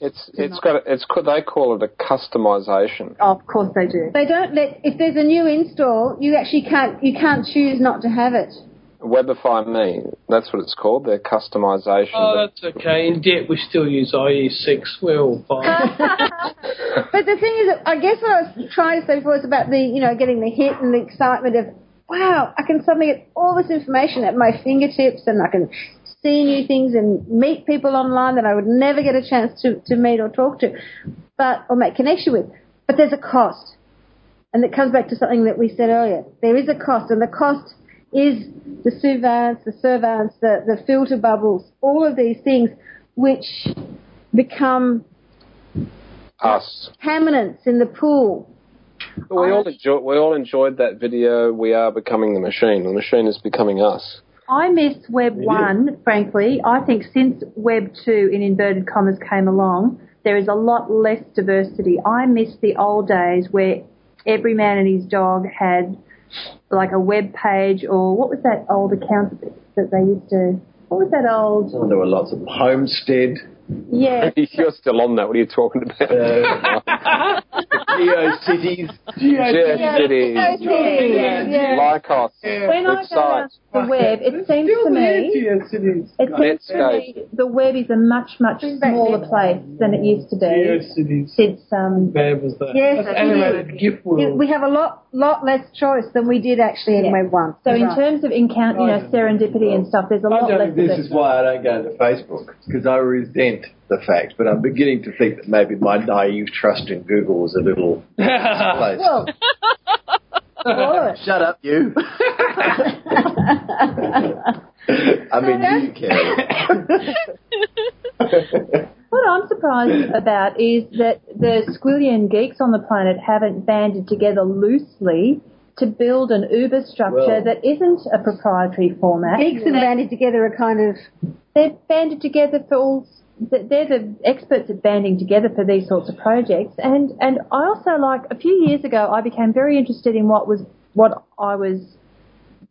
It's it's got a, it's co- they call it a customization. Oh, of course they do. They don't let if there's a new install, you actually can't you can't choose not to have it. Webify Me. That's what it's called. Their customization. Oh, that's okay. In debt, we still use IE6. We're all fine. But the thing is, I guess what I was trying to say before is about the, you know, getting the hit and the excitement of, wow, I can suddenly get all this information at my fingertips and I can see new things and meet people online that I would never get a chance to, to meet or talk to, but, or make connection with. But there's a cost. and it comes back to something that we said earlier. There is a cost, and the cost is the surveillance, the surveillance, the, the filter bubbles, all of these things which become Us. contaminants in the pool. But we all enjoy, we all enjoyed that video. We are becoming the machine. The machine is becoming us. I miss Web 1, frankly. I think since Web 2, in inverted commas, came along, there is a lot less diversity. I miss the old days where every man and his dog had like a web page or what was that old account that they used to, what was that old, Well, there were lots of homestead, yeah, You're still on that. What are you talking about? uh, GeoCities. GeoCities, Yeah. Lycos, when I good go on sites. the web, it seems to me It seems to me the web is a much, much smaller place than it used to be Geocities. since um, Bad was that? Yes, That's animated GIF Yeah, world. We have a lot, lot less choice than we did actually in Yeah. Web 1. So in terms of encounter, you know, serendipity and stuff, there's a lot less think of this it. is why I don't go to Facebook because I resent the fact, but I'm beginning to think that maybe my naive trust in Google was a little. Well, Shut up, you. I mean, you, Kerry. What I'm surprised about is that the squillion geeks on the planet haven't banded together loosely to build an Uber structure Well- that isn't a proprietary format. Geeks and banded together are kind of They're banded together for all. They're the experts at banding together for these sorts of projects. And and I also like a few years ago I became very interested in what was what I was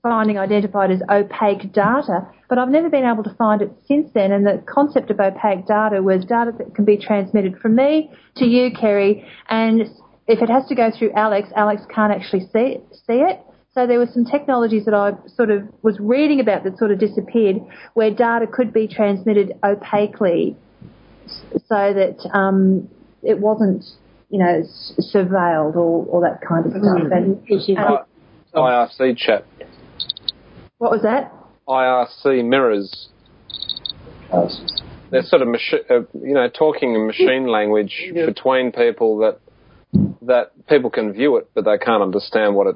finding identified as opaque data, but I've never been able to find it since then. And the concept of opaque data was data that can be transmitted from me to you, Kerry, and if it has to go through Alex, Alex can't actually see it, see it. So there were some technologies that I sort of was reading about that sort of disappeared, where data could be transmitted opaquely, so that um, it wasn't, you know, surveilled or, or that kind of stuff. And, and IRC chat. What was that? IRC mirrors. They're sort of machi- uh, you know talking in machine language between people that that people can view it, but they can't understand what it.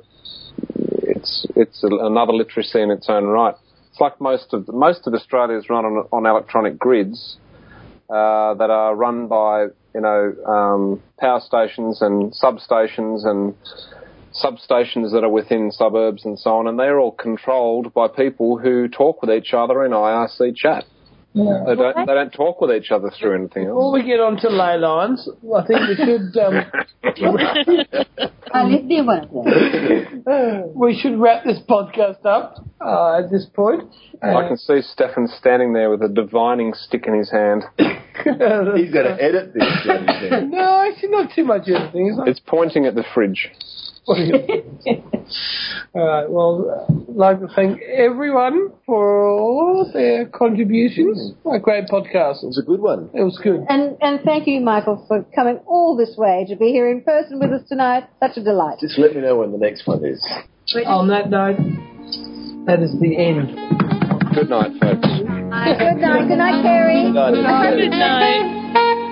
It's it's another literacy in its own right. It's like most of most of Australia is run on on electronic grids uh, that are run by you know um, power stations and substations and substations that are within suburbs and so on, and they're all controlled by people who talk with each other in IRC chat. They don't they don't talk with each other through anything else. Before else. we get on to ley lines, I think we should um, I live near one of them. we should wrap this podcast up uh, at this point. I can see Stefan standing there with a divining stick in his hand. He's going to edit this. bloody thing. no, actually, not too much editing. Is it? It's pointing at the fridge. All right. Well, I'd like to thank everyone for all their contributions. Mm. A great podcast. It was a good one. It was good. And, and thank you, Michael, for coming all this way to be here in person with us tonight. Such a delight. Just let me know when the next one is. Oh, on that note, that is the end. Good night, folks. Good night. Good night, Kerry. Good night. Good night.